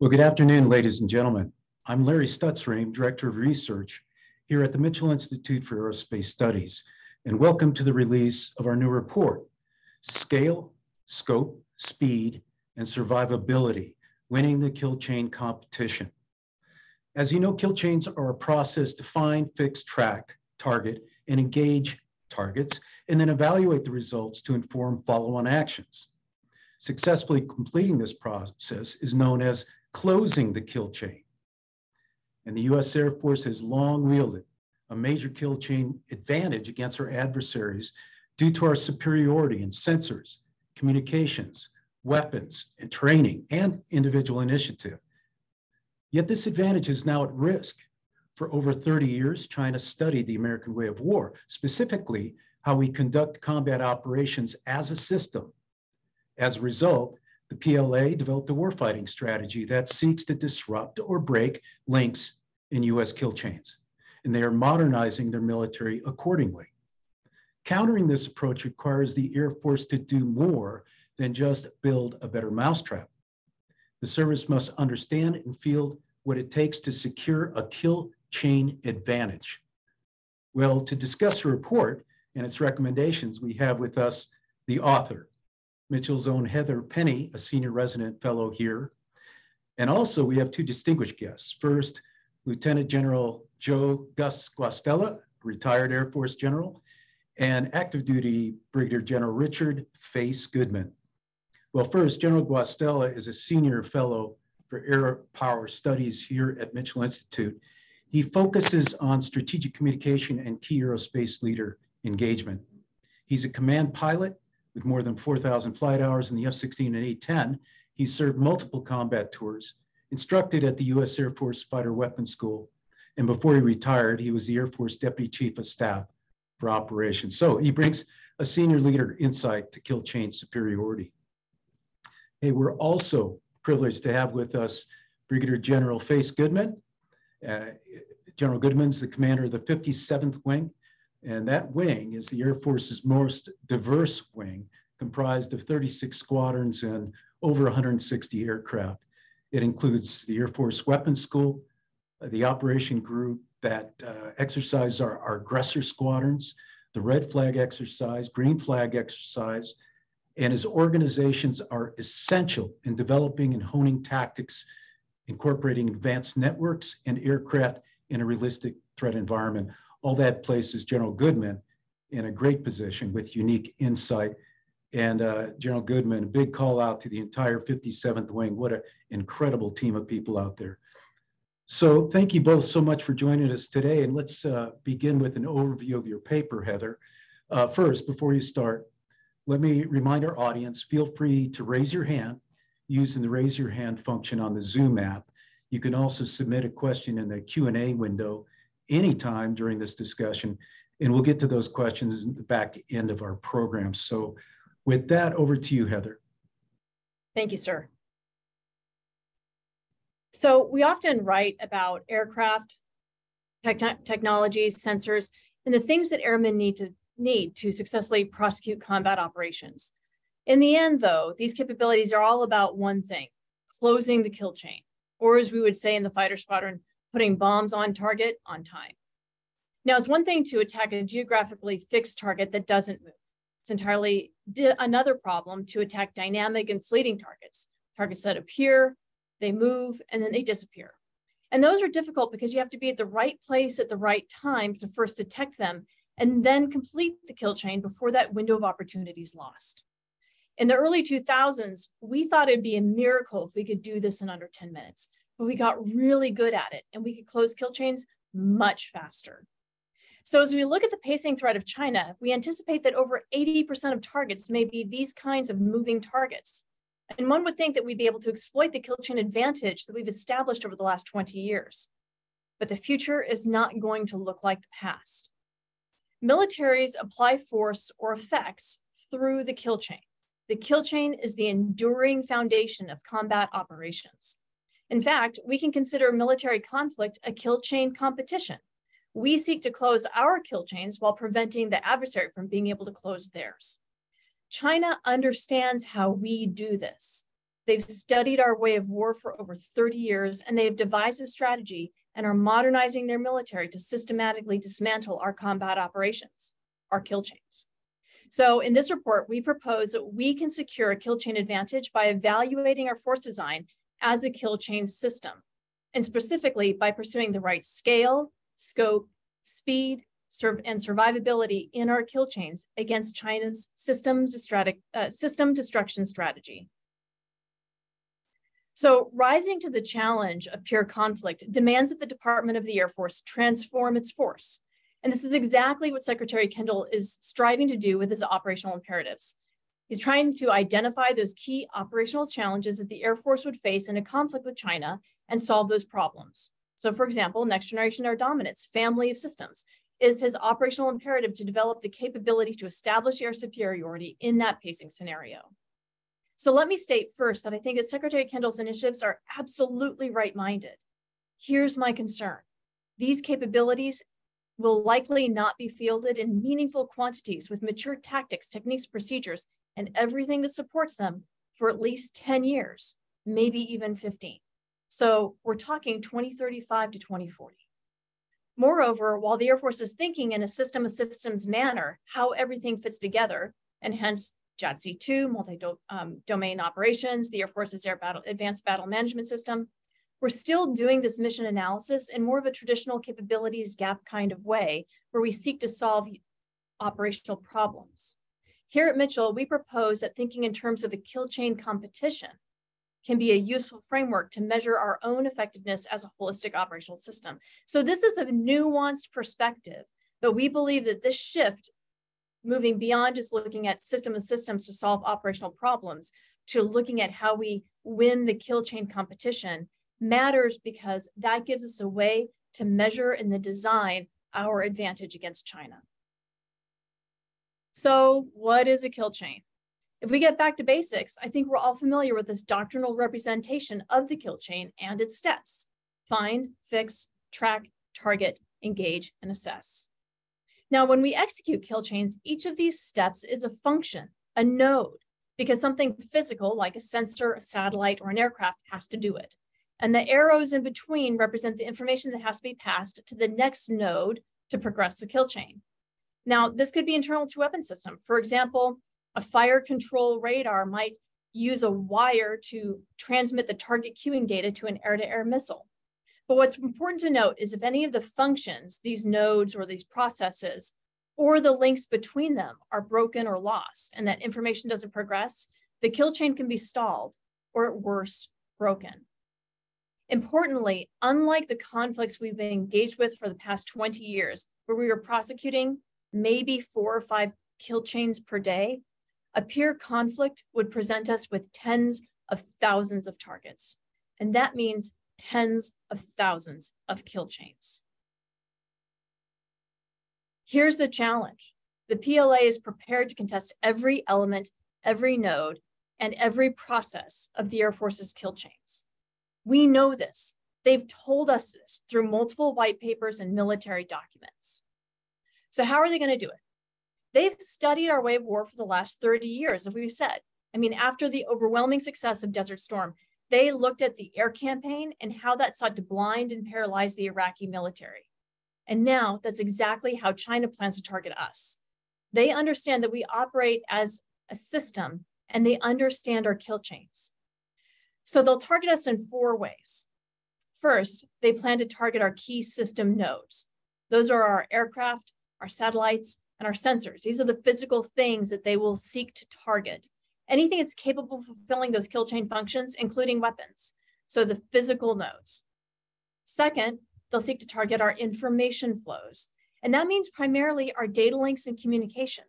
Well, good afternoon, ladies and gentlemen. I'm Larry Stutzriem, Director of Research here at the Mitchell Institute for Aerospace Studies, and welcome to the release of our new report, Scale, Scope, Speed, and Survivability, Winning the Kill Chain Competition. As you know, kill chains are a process to find, fix, track, target, and engage targets, and then evaluate the results to inform follow-on actions. Successfully completing this process is known as closing the kill chain. And the US Air Force has long wielded a major kill chain advantage against our adversaries due to our superiority in sensors, communications, weapons, and training, and individual initiative. Yet this advantage is now at risk. For over 30 years, China studied the American way of war, specifically how we conduct combat operations as a system. As a result, the PLA developed a warfighting strategy that seeks to disrupt or break links in US kill chains, and they are modernizing their military accordingly. Countering this approach requires the Air Force to do more than just build a better mousetrap. The service must understand and field what it takes to secure a kill chain advantage. Well, to discuss the report and its recommendations, we have with us the author, Mitchell's own Heather Penney, a senior resident fellow here. And also we have two distinguished guests. First, Lieutenant General Joe Gus Guastella, retired Air Force General, and active duty Brigadier General Richard Face Goodman. Well, first, General Guastella is a senior fellow for Air Power Studies here at Mitchell Institute. He focuses on strategic communication and key aerospace leader engagement. He's a command pilot with more than 4,000 flight hours in the F-16 and A-10. He served multiple combat tours, instructed at the U.S. Air Force Fighter Weapons School, and before he retired, he was the Air Force Deputy Chief of Staff for Operations. So he brings a senior leader insight to kill chain superiority. Hey, we're also privileged to have with us Brigadier General Face Goodman. Uh, General Goodman's the commander of the 57th Wing, and that wing is the Air Force's most diverse wing, comprised of 36 squadrons and over 160 aircraft. It includes the Air Force Weapons School, uh, the operation group that uh, exercises our, our aggressor squadrons, the red flag exercise, green flag exercise, and his organizations are essential in developing and honing tactics, incorporating advanced networks and aircraft in a realistic threat environment. All that places General Goodman in a great position with unique insight. And uh, General Goodman, a big call out to the entire 57th Wing. What an incredible team of people out there. So thank you both so much for joining us today. And let's uh, begin with an overview of your paper, Heather. Uh, first, before you start, let me remind our audience, feel free to raise your hand using the raise your hand function on the Zoom app. You can also submit a question in the Q&A window anytime during this discussion, and we'll get to those questions in the back end of our program. So with that, over to you, Heather. Thank you, sir. So we often write about aircraft, tech technologies, sensors, and the things that airmen need to need to successfully prosecute combat operations. In the end, though, these capabilities are all about one thing, closing the kill chain, or as we would say in the fighter squadron, putting bombs on target on time. Now, it's one thing to attack a geographically fixed target that doesn't move. It's entirely another problem to attack dynamic and fleeting targets, targets that appear, they move, and then they disappear. And those are difficult because you have to be at the right place at the right time to first detect them and then complete the kill chain before that window of opportunity is lost. In the early 2000s, we thought it'd be a miracle if we could do this in under 10 minutes but we got really good at it and we could close kill chains much faster. So as we look at the pacing threat of China, we anticipate that over 80% of targets may be these kinds of moving targets. And one would think that we'd be able to exploit the kill chain advantage that we've established over the last 20 years. But the future is not going to look like the past. Militaries apply force or effects through the kill chain. The kill chain is the enduring foundation of combat operations. In fact, we can consider military conflict a kill chain competition. We seek to close our kill chains while preventing the adversary from being able to close theirs. China understands how we do this. They've studied our way of war for over 30 years, and they have devised a strategy and are modernizing their military to systematically dismantle our combat operations, our kill chains. So in this report, we propose that we can secure a kill chain advantage by evaluating our force design as a kill chain system, and specifically by pursuing the right scale, scope, speed, and survivability in our kill chains against China's system, uh, system destruction strategy. So rising to the challenge of pure conflict demands that the Department of the Air Force transform its force. And this is exactly what Secretary Kendall is striving to do with his operational imperatives. He's trying to identify those key operational challenges that the Air Force would face in a conflict with China and solve those problems. So for example, Next Generation Air Dominance, family of systems, is his operational imperative to develop the capability to establish air superiority in that pacing scenario. So let me state first that I think that Secretary Kendall's initiatives are absolutely right-minded. Here's my concern. These capabilities will likely not be fielded in meaningful quantities with mature tactics, techniques, procedures, and everything that supports them for at least 10 years, maybe even 15. So we're talking 2035 to 2040. Moreover, while the Air Force is thinking in a system of systems manner how everything fits together, and hence JADC2, multi-domain um, operations, the Air Force's Air Battle, Advanced Battle Management System. We're still doing this mission analysis in more of a traditional capabilities gap kind of way, where we seek to solve operational problems. Here at Mitchell, we propose that thinking in terms of a kill chain competition can be a useful framework to measure our own effectiveness as a holistic operational system. So this is a nuanced perspective, but we believe that this shift moving beyond just looking at system of systems to solve operational problems to looking at how we win the kill chain competition matters because that gives us a way to measure in the design our advantage against China. So what is a kill chain? If we get back to basics, I think we're all familiar with this doctrinal representation of the kill chain and its steps. Find, fix, track, target, engage, and assess. Now, when we execute kill chains, each of these steps is a function, a node, because something physical like a sensor, a satellite, or an aircraft has to do it. And the arrows in between represent the information that has to be passed to the next node to progress the kill chain. Now, this could be internal to weapon system. For example, a fire control radar might use a wire to transmit the target cueing data to an air-to-air -air missile. But what's important to note is if any of the functions, these nodes or these processes, or the links between them are broken or lost and that information doesn't progress, the kill chain can be stalled or at worst, broken. Importantly, unlike the conflicts we've been engaged with for the past 20 years, where we were prosecuting maybe four or five kill chains per day, a peer conflict would present us with tens of thousands of targets. And that means tens of thousands of kill chains. Here's the challenge. The PLA is prepared to contest every element, every node, and every process of the Air Force's kill chains. We know this. They've told us this through multiple white papers and military documents. So how are they going to do it? They've studied our way of war for the last 30 years, as we've said. I mean, after the overwhelming success of Desert Storm, they looked at the air campaign and how that sought to blind and paralyze the Iraqi military. And now that's exactly how China plans to target us. They understand that we operate as a system and they understand our kill chains. So they'll target us in four ways. First, they plan to target our key system nodes. Those are our aircraft, our satellites, and our sensors. These are the physical things that they will seek to target anything that's capable of fulfilling those kill chain functions, including weapons, so the physical nodes. Second, they'll seek to target our information flows, and that means primarily our data links and communication.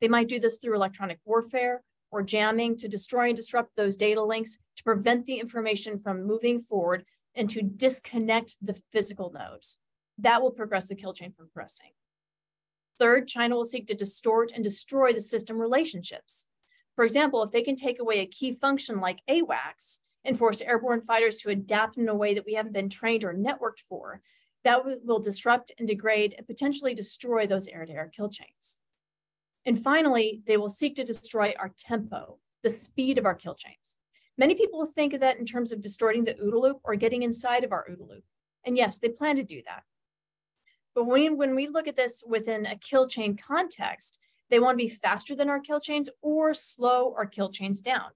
They might do this through electronic warfare or jamming to destroy and disrupt those data links to prevent the information from moving forward and to disconnect the physical nodes. That will progress the kill chain from progressing. Third, China will seek to distort and destroy the system relationships. For example, if they can take away a key function like AWACS and force airborne fighters to adapt in a way that we haven't been trained or networked for, that will disrupt and degrade and potentially destroy those air-to-air kill chains. And finally, they will seek to destroy our tempo, the speed of our kill chains. Many people think of that in terms of distorting the OODA loop or getting inside of our OODA loop. And yes, they plan to do that. But when, when we look at this within a kill chain context, they want to be faster than our kill chains or slow our kill chains down.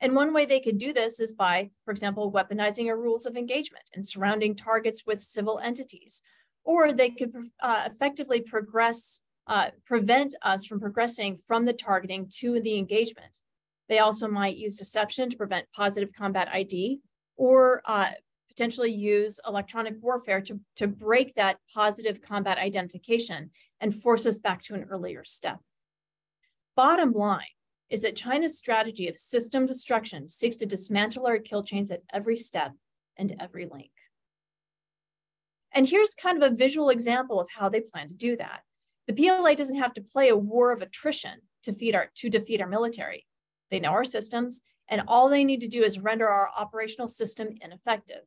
And one way they could do this is by, for example, weaponizing our rules of engagement and surrounding targets with civil entities. Or they could uh, effectively progress, uh, prevent us from progressing from the targeting to the engagement. They also might use deception to prevent positive combat ID or uh, potentially use electronic warfare to, to break that positive combat identification and force us back to an earlier step. Bottom line, is that China's strategy of system destruction seeks to dismantle our kill chains at every step and every link. And here's kind of a visual example of how they plan to do that. The PLA doesn't have to play a war of attrition to, feed our, to defeat our military. They know our systems, and all they need to do is render our operational system ineffective.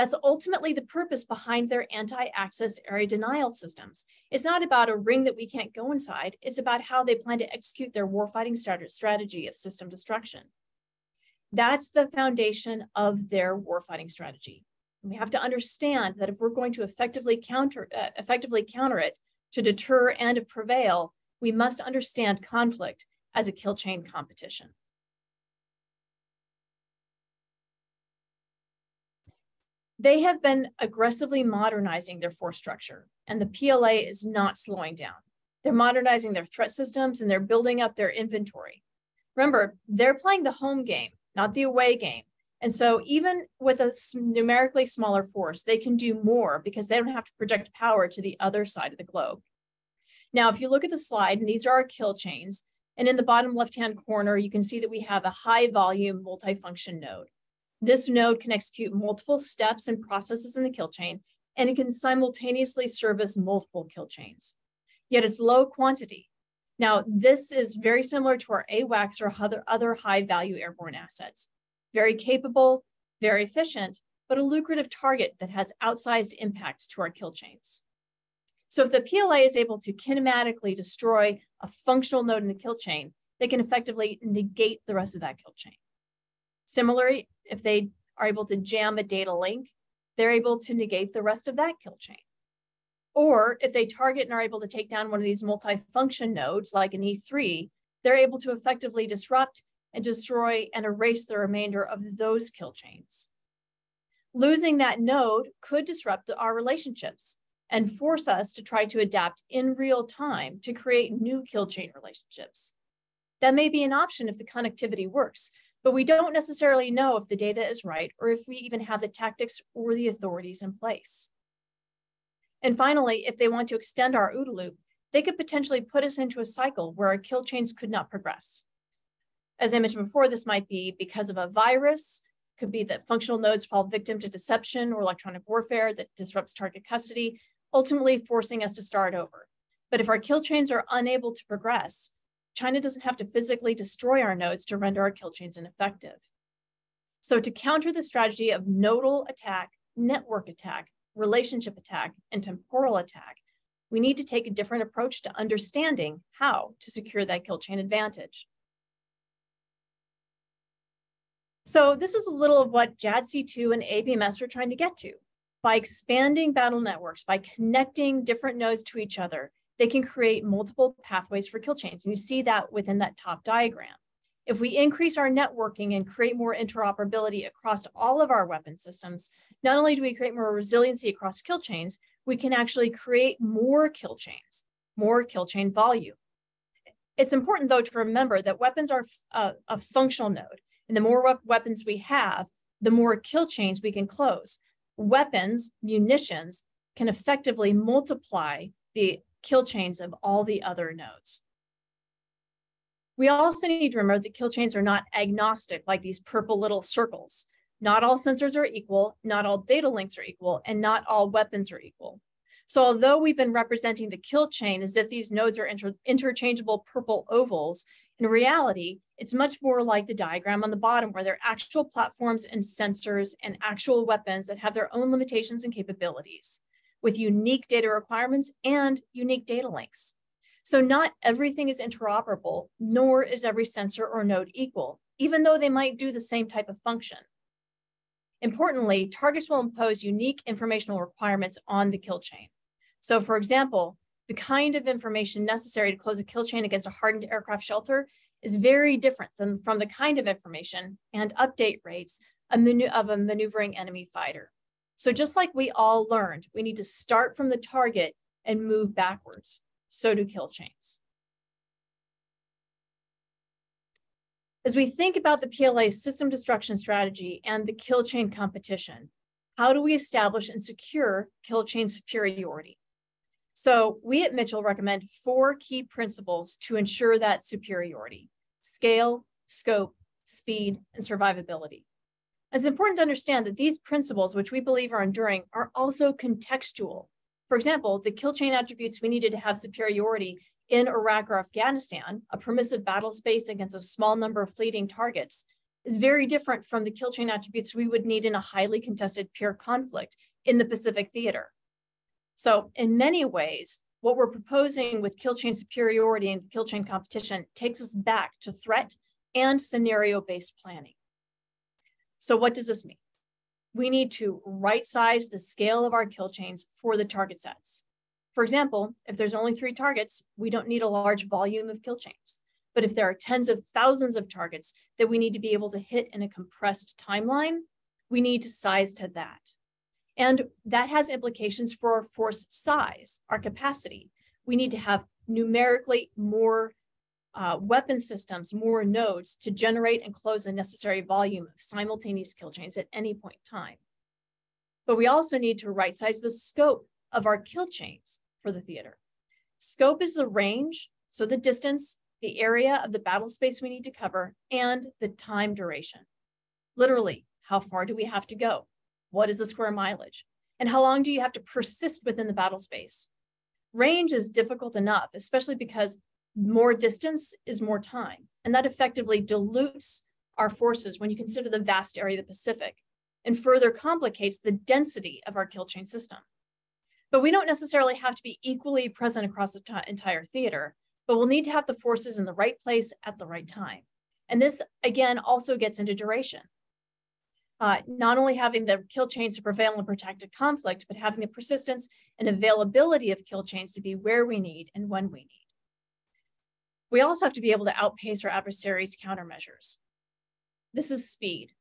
That's ultimately the purpose behind their anti-access area denial systems. It's not about a ring that we can't go inside. It's about how they plan to execute their warfighting strategy of system destruction. That's the foundation of their warfighting strategy. we have to understand that if we're going to effectively counter, uh, effectively counter it, to deter and prevail, we must understand conflict as a kill chain competition. They have been aggressively modernizing their force structure, and the PLA is not slowing down. They're modernizing their threat systems and they're building up their inventory. Remember, they're playing the home game, not the away game. And so, even with a numerically smaller force, they can do more because they don't have to project power to the other side of the globe. Now, if you look at the slide, and these are our kill chains, and in the bottom left hand corner, you can see that we have a high volume multifunction node. This node can execute multiple steps and processes in the kill chain, and it can simultaneously service multiple kill chains. Yet it's low quantity. Now, this is very similar to our AWACS or other, other high value airborne assets. Very capable, very efficient, but a lucrative target that has outsized impact to our kill chains. So if the PLA is able to kinematically destroy a functional node in the kill chain, they can effectively negate the rest of that kill chain. Similarly, if they are able to jam a data link, they're able to negate the rest of that kill chain. Or if they target and are able to take down one of these multifunction nodes like an E3, they're able to effectively disrupt and destroy and erase the remainder of those kill chains. Losing that node could disrupt the, our relationships and force us to try to adapt in real time to create new kill chain relationships. That may be an option if the connectivity works, but we don't necessarily know if the data is right or if we even have the tactics or the authorities in place. And finally, if they want to extend our OODA loop, they could potentially put us into a cycle where our kill chains could not progress. As I mentioned before, this might be because of a virus, could be that functional nodes fall victim to deception or electronic warfare that disrupts target custody, ultimately forcing us to start over. But if our kill chains are unable to progress, China doesn't have to physically destroy our nodes to render our kill chains ineffective. So to counter the strategy of nodal attack, network attack, relationship attack, and temporal attack, we need to take a different approach to understanding how to secure that kill chain advantage. So this is a little of what JADC2 and ABMS are trying to get to. By expanding battle networks, by connecting different nodes to each other, they can create multiple pathways for kill chains. And you see that within that top diagram. If we increase our networking and create more interoperability across all of our weapon systems, not only do we create more resiliency across kill chains, we can actually create more kill chains, more kill chain volume. It's important though to remember that weapons are a, uh, a functional node. And the more weapons we have, the more kill chains we can close. Weapons, munitions, can effectively multiply the kill chains of all the other nodes. We also need to remember that kill chains are not agnostic like these purple little circles. Not all sensors are equal, not all data links are equal, and not all weapons are equal. So although we've been representing the kill chain as if these nodes are inter interchangeable purple ovals, in reality, it's much more like the diagram on the bottom where there are actual platforms and sensors and actual weapons that have their own limitations and capabilities with unique data requirements and unique data links. So not everything is interoperable, nor is every sensor or node equal, even though they might do the same type of function. Importantly, targets will impose unique informational requirements on the kill chain. So for example, the kind of information necessary to close a kill chain against a hardened aircraft shelter is very different than from the kind of information and update rates of a maneuvering enemy fighter. So just like we all learned, we need to start from the target and move backwards. So do kill chains. As we think about the PLA's system destruction strategy and the kill chain competition, how do we establish and secure kill chain superiority? So we at Mitchell recommend four key principles to ensure that superiority, scale, scope, speed, and survivability. It's important to understand that these principles, which we believe are enduring, are also contextual. For example, the kill chain attributes we needed to have superiority in Iraq or Afghanistan, a permissive battle space against a small number of fleeting targets, is very different from the kill chain attributes we would need in a highly contested peer conflict in the Pacific theater. So in many ways, what we're proposing with kill chain superiority and kill chain competition takes us back to threat and scenario-based planning. So what does this mean? We need to right size the scale of our kill chains for the target sets. For example, if there's only three targets, we don't need a large volume of kill chains. But if there are tens of thousands of targets that we need to be able to hit in a compressed timeline, we need to size to that. And that has implications for our force size, our capacity. We need to have numerically more uh, weapon systems, more nodes to generate and close the necessary volume of simultaneous kill chains at any point in time. But we also need to right size the scope of our kill chains for the theater. Scope is the range, so the distance, the area of the battle space we need to cover, and the time duration. Literally, how far do we have to go? What is the square mileage? And how long do you have to persist within the battle space? Range is difficult enough, especially because more distance is more time. And that effectively dilutes our forces when you consider the vast area of the Pacific and further complicates the density of our kill chain system. But we don't necessarily have to be equally present across the entire theater, but we'll need to have the forces in the right place at the right time. And this, again, also gets into duration uh, not only having the kill chains to prevail in protracted conflict, but having the persistence and availability of kill chains to be where we need and when we need. We also have to be able to outpace our adversaries' countermeasures. This is speed,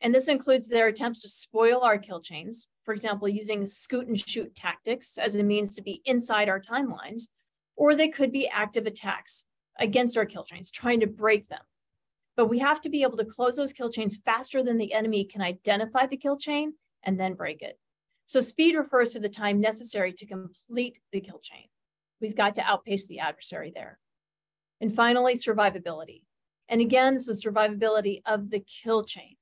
and this includes their attempts to spoil our kill chains, for example, using scoot and shoot tactics as a means to be inside our timelines, or they could be active attacks against our kill chains, trying to break them but we have to be able to close those kill chains faster than the enemy can identify the kill chain and then break it. So speed refers to the time necessary to complete the kill chain. We've got to outpace the adversary there. And finally, survivability. And again, this is survivability of the kill chain.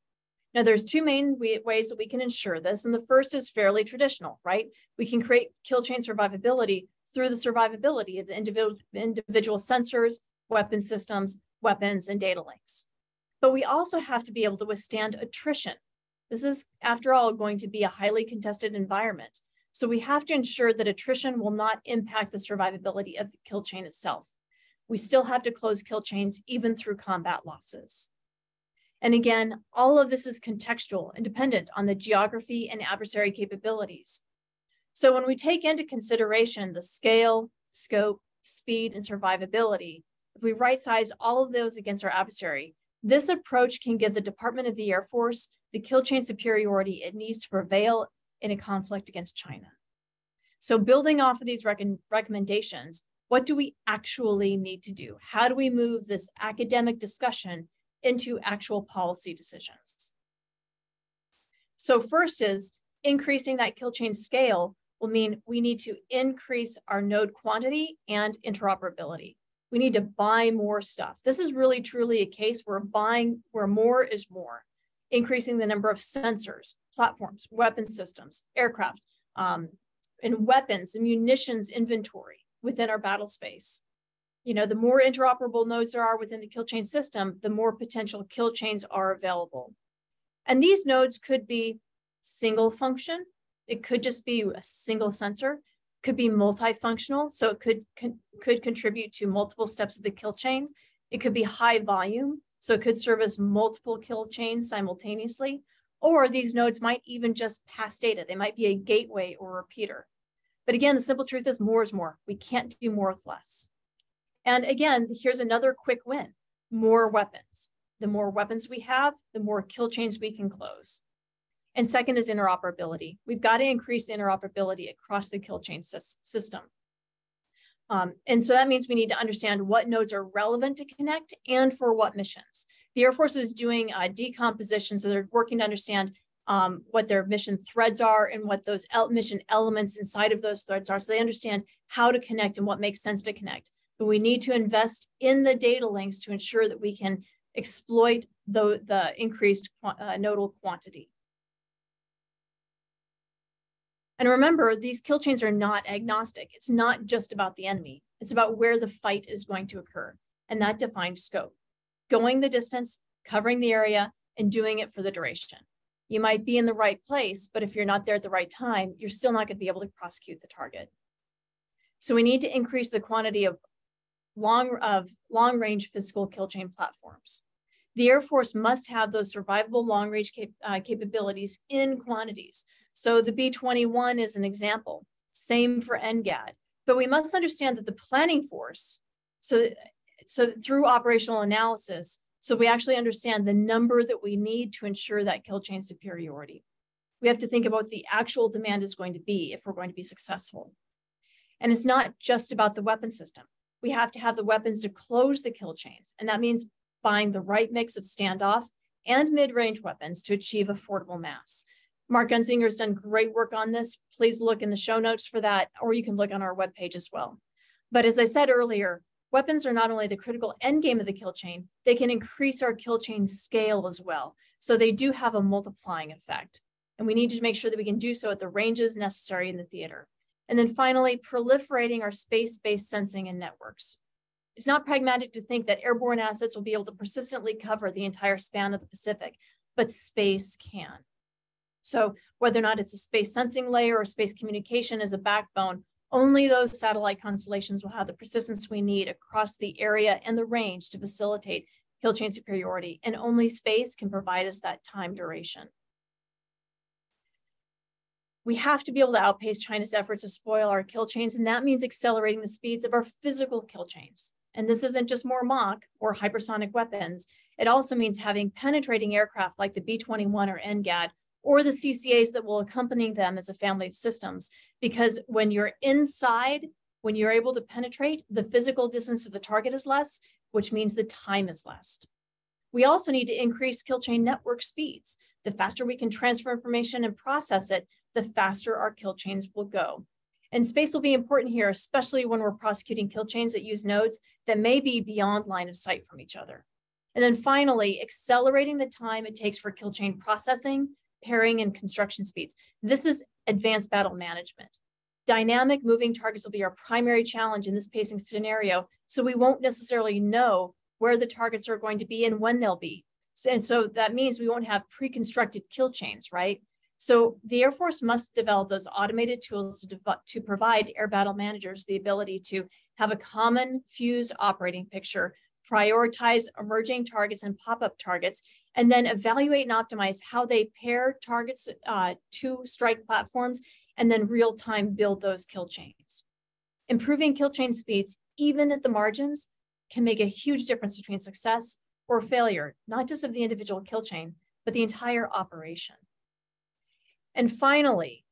Now, there's two main ways that we can ensure this. And the first is fairly traditional, right? We can create kill chain survivability through the survivability of the individual, individual sensors, weapon systems, weapons, and data links. But we also have to be able to withstand attrition. This is, after all, going to be a highly contested environment. So we have to ensure that attrition will not impact the survivability of the kill chain itself. We still have to close kill chains even through combat losses. And again, all of this is contextual and dependent on the geography and adversary capabilities. So when we take into consideration the scale, scope, speed, and survivability, if we right size all of those against our adversary, this approach can give the Department of the Air Force the kill chain superiority it needs to prevail in a conflict against China. So building off of these rec recommendations, what do we actually need to do? How do we move this academic discussion into actual policy decisions? So first is increasing that kill chain scale will mean we need to increase our node quantity and interoperability we need to buy more stuff. This is really truly a case where buying where more is more, increasing the number of sensors, platforms, weapon systems, aircraft, um, and weapons and munitions inventory within our battle space. You know, the more interoperable nodes there are within the kill chain system, the more potential kill chains are available. And these nodes could be single function. It could just be a single sensor could be multifunctional, so it could con could contribute to multiple steps of the kill chain. It could be high volume, So it could service multiple kill chains simultaneously, or these nodes might even just pass data. They might be a gateway or repeater. But again, the simple truth is more is more. We can't do more with less. And again, here's another quick win, more weapons. The more weapons we have, the more kill chains we can close. And second is interoperability. We've got to increase interoperability across the kill chain system. Um, and so that means we need to understand what nodes are relevant to connect and for what missions. The Air Force is doing a decomposition, so they're working to understand um, what their mission threads are and what those mission elements inside of those threads are, so they understand how to connect and what makes sense to connect. But we need to invest in the data links to ensure that we can exploit the, the increased uh, nodal quantity. And remember, these kill chains are not agnostic. It's not just about the enemy. It's about where the fight is going to occur. And that defines scope. Going the distance, covering the area, and doing it for the duration. You might be in the right place, but if you're not there at the right time, you're still not going to be able to prosecute the target. So we need to increase the quantity of long, of long range physical kill chain platforms. The Air Force must have those survivable long range cap uh, capabilities in quantities so the B-21 is an example, same for NGAD. But we must understand that the planning force, so, so through operational analysis, so we actually understand the number that we need to ensure that kill chain superiority. We have to think about what the actual demand is going to be if we're going to be successful. And it's not just about the weapon system. We have to have the weapons to close the kill chains. And that means buying the right mix of standoff and mid-range weapons to achieve affordable mass. Mark Gunzinger has done great work on this. Please look in the show notes for that, or you can look on our webpage as well. But as I said earlier, weapons are not only the critical end game of the kill chain, they can increase our kill chain scale as well. So they do have a multiplying effect. And we need to make sure that we can do so at the ranges necessary in the theater. And then finally, proliferating our space-based sensing and networks. It's not pragmatic to think that airborne assets will be able to persistently cover the entire span of the Pacific, but space can. So whether or not it's a space sensing layer or space communication as a backbone, only those satellite constellations will have the persistence we need across the area and the range to facilitate kill chain superiority. And only space can provide us that time duration. We have to be able to outpace China's efforts to spoil our kill chains, and that means accelerating the speeds of our physical kill chains. And this isn't just more MACH or hypersonic weapons. It also means having penetrating aircraft like the B-21 or NGAD or the CCAs that will accompany them as a family of systems. Because when you're inside, when you're able to penetrate, the physical distance to the target is less, which means the time is less. We also need to increase kill chain network speeds. The faster we can transfer information and process it, the faster our kill chains will go. And space will be important here, especially when we're prosecuting kill chains that use nodes that may be beyond line of sight from each other. And then finally, accelerating the time it takes for kill chain processing, pairing and construction speeds. This is advanced battle management. Dynamic moving targets will be our primary challenge in this pacing scenario. So we won't necessarily know where the targets are going to be and when they'll be. So, and so that means we won't have pre-constructed kill chains, right? So the Air Force must develop those automated tools to, to provide air battle managers the ability to have a common fused operating picture, prioritize emerging targets and pop-up targets, and then evaluate and optimize how they pair targets uh, to strike platforms, and then real time build those kill chains. Improving kill chain speeds, even at the margins, can make a huge difference between success or failure, not just of the individual kill chain, but the entire operation. And finally,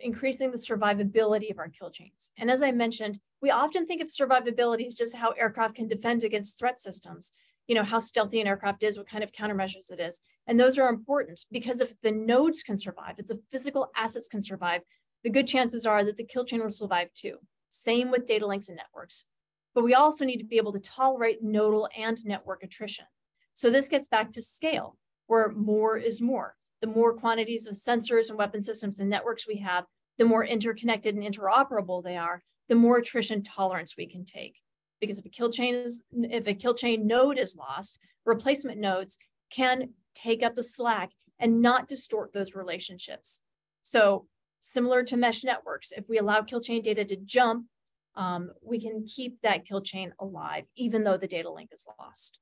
increasing the survivability of our kill chains. And as I mentioned, we often think of survivability as just how aircraft can defend against threat systems you know, how stealthy an aircraft is, what kind of countermeasures it is. And those are important because if the nodes can survive, if the physical assets can survive, the good chances are that the kill chain will survive too. Same with data links and networks. But we also need to be able to tolerate nodal and network attrition. So this gets back to scale, where more is more. The more quantities of sensors and weapon systems and networks we have, the more interconnected and interoperable they are, the more attrition tolerance we can take because if a kill chain is if a kill chain node is lost, replacement nodes can take up the slack and not distort those relationships. So similar to mesh networks, if we allow kill chain data to jump, um, we can keep that kill chain alive, even though the data link is lost.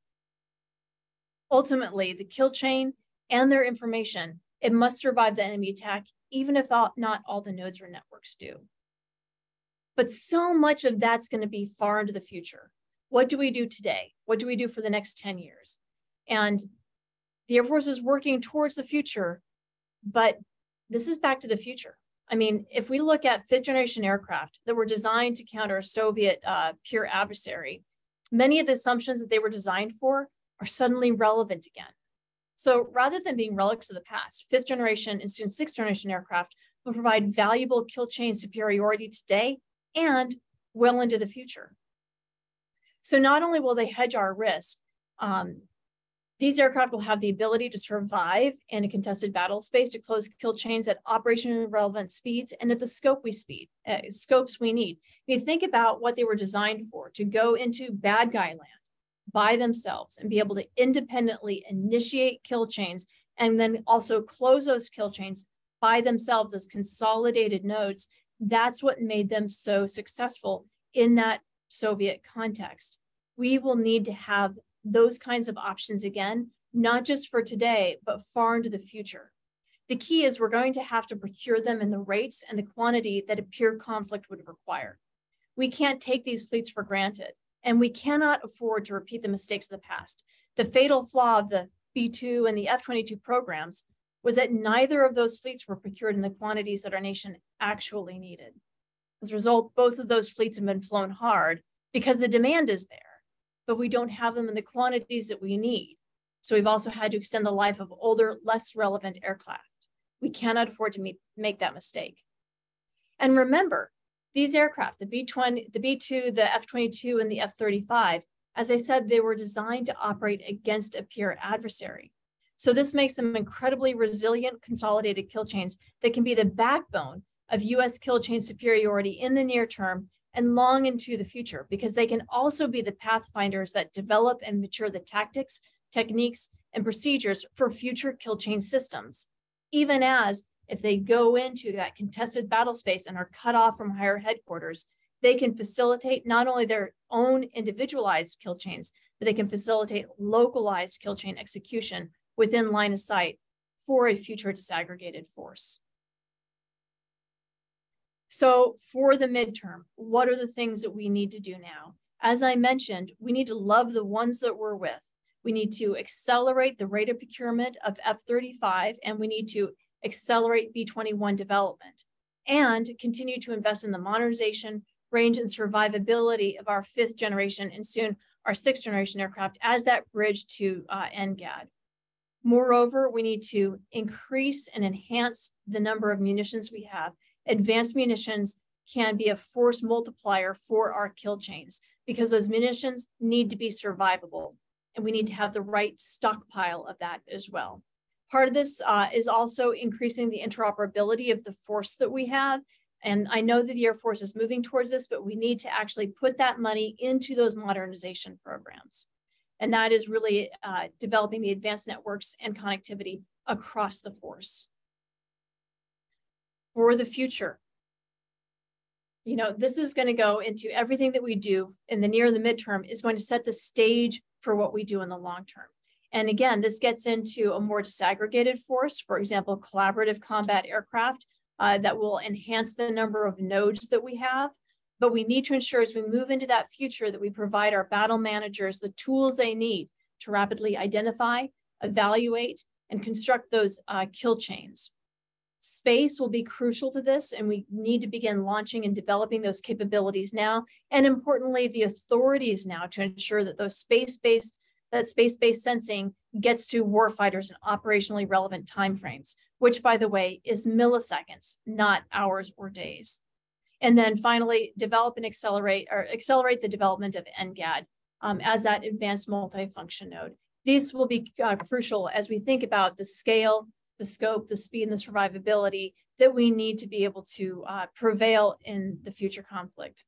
Ultimately, the kill chain and their information, it must survive the enemy attack, even if all, not all the nodes or networks do. But so much of that's going to be far into the future. What do we do today? What do we do for the next 10 years? And the Air Force is working towards the future, but this is back to the future. I mean, if we look at fifth generation aircraft that were designed to counter a Soviet uh, peer adversary, many of the assumptions that they were designed for are suddenly relevant again. So rather than being relics of the past, fifth generation and soon sixth generation aircraft will provide valuable kill chain superiority today and well into the future. So not only will they hedge our risk, um, these aircraft will have the ability to survive in a contested battle space to close kill chains at operationally relevant speeds and at the scope we speed, uh, scopes we need. If you think about what they were designed for, to go into bad guy land by themselves and be able to independently initiate kill chains and then also close those kill chains by themselves as consolidated nodes, that's what made them so successful in that Soviet context. We will need to have those kinds of options again, not just for today, but far into the future. The key is we're going to have to procure them in the rates and the quantity that a peer conflict would require. We can't take these fleets for granted, and we cannot afford to repeat the mistakes of the past. The fatal flaw of the B 2 and the F 22 programs was that neither of those fleets were procured in the quantities that our nation actually needed. As a result, both of those fleets have been flown hard because the demand is there but we don't have them in the quantities that we need. So we've also had to extend the life of older, less relevant aircraft. We cannot afford to meet, make that mistake. And remember, these aircraft, the B-20, the B-2, the F-22, and the F-35, as I said, they were designed to operate against a peer adversary. So this makes them incredibly resilient consolidated kill chains that can be the backbone of US kill chain superiority in the near term and long into the future because they can also be the pathfinders that develop and mature the tactics, techniques, and procedures for future kill chain systems. Even as if they go into that contested battle space and are cut off from higher headquarters, they can facilitate not only their own individualized kill chains, but they can facilitate localized kill chain execution within line of sight for a future disaggregated force. So for the midterm, what are the things that we need to do now? As I mentioned, we need to love the ones that we're with. We need to accelerate the rate of procurement of F-35, and we need to accelerate B-21 development and continue to invest in the modernization, range, and survivability of our fifth generation and soon our sixth generation aircraft as that bridge to uh, NGAD. Moreover, we need to increase and enhance the number of munitions we have advanced munitions can be a force multiplier for our kill chains because those munitions need to be survivable and we need to have the right stockpile of that as well. Part of this uh, is also increasing the interoperability of the force that we have. And I know that the Air Force is moving towards this, but we need to actually put that money into those modernization programs. And that is really uh, developing the advanced networks and connectivity across the force for the future. You know, this is going to go into everything that we do in the near and the midterm is going to set the stage for what we do in the long term. And again, this gets into a more disaggregated force, for example, collaborative combat aircraft uh, that will enhance the number of nodes that we have. But we need to ensure as we move into that future that we provide our battle managers the tools they need to rapidly identify, evaluate, and construct those uh, kill chains. Space will be crucial to this, and we need to begin launching and developing those capabilities now. And importantly, the authorities now to ensure that those space-based that space-based sensing gets to warfighters in operationally relevant timeframes, which, by the way, is milliseconds, not hours or days. And then finally, develop and accelerate or accelerate the development of NGAD um, as that advanced multifunction node. These will be uh, crucial as we think about the scale the scope, the speed, and the survivability that we need to be able to uh, prevail in the future conflict.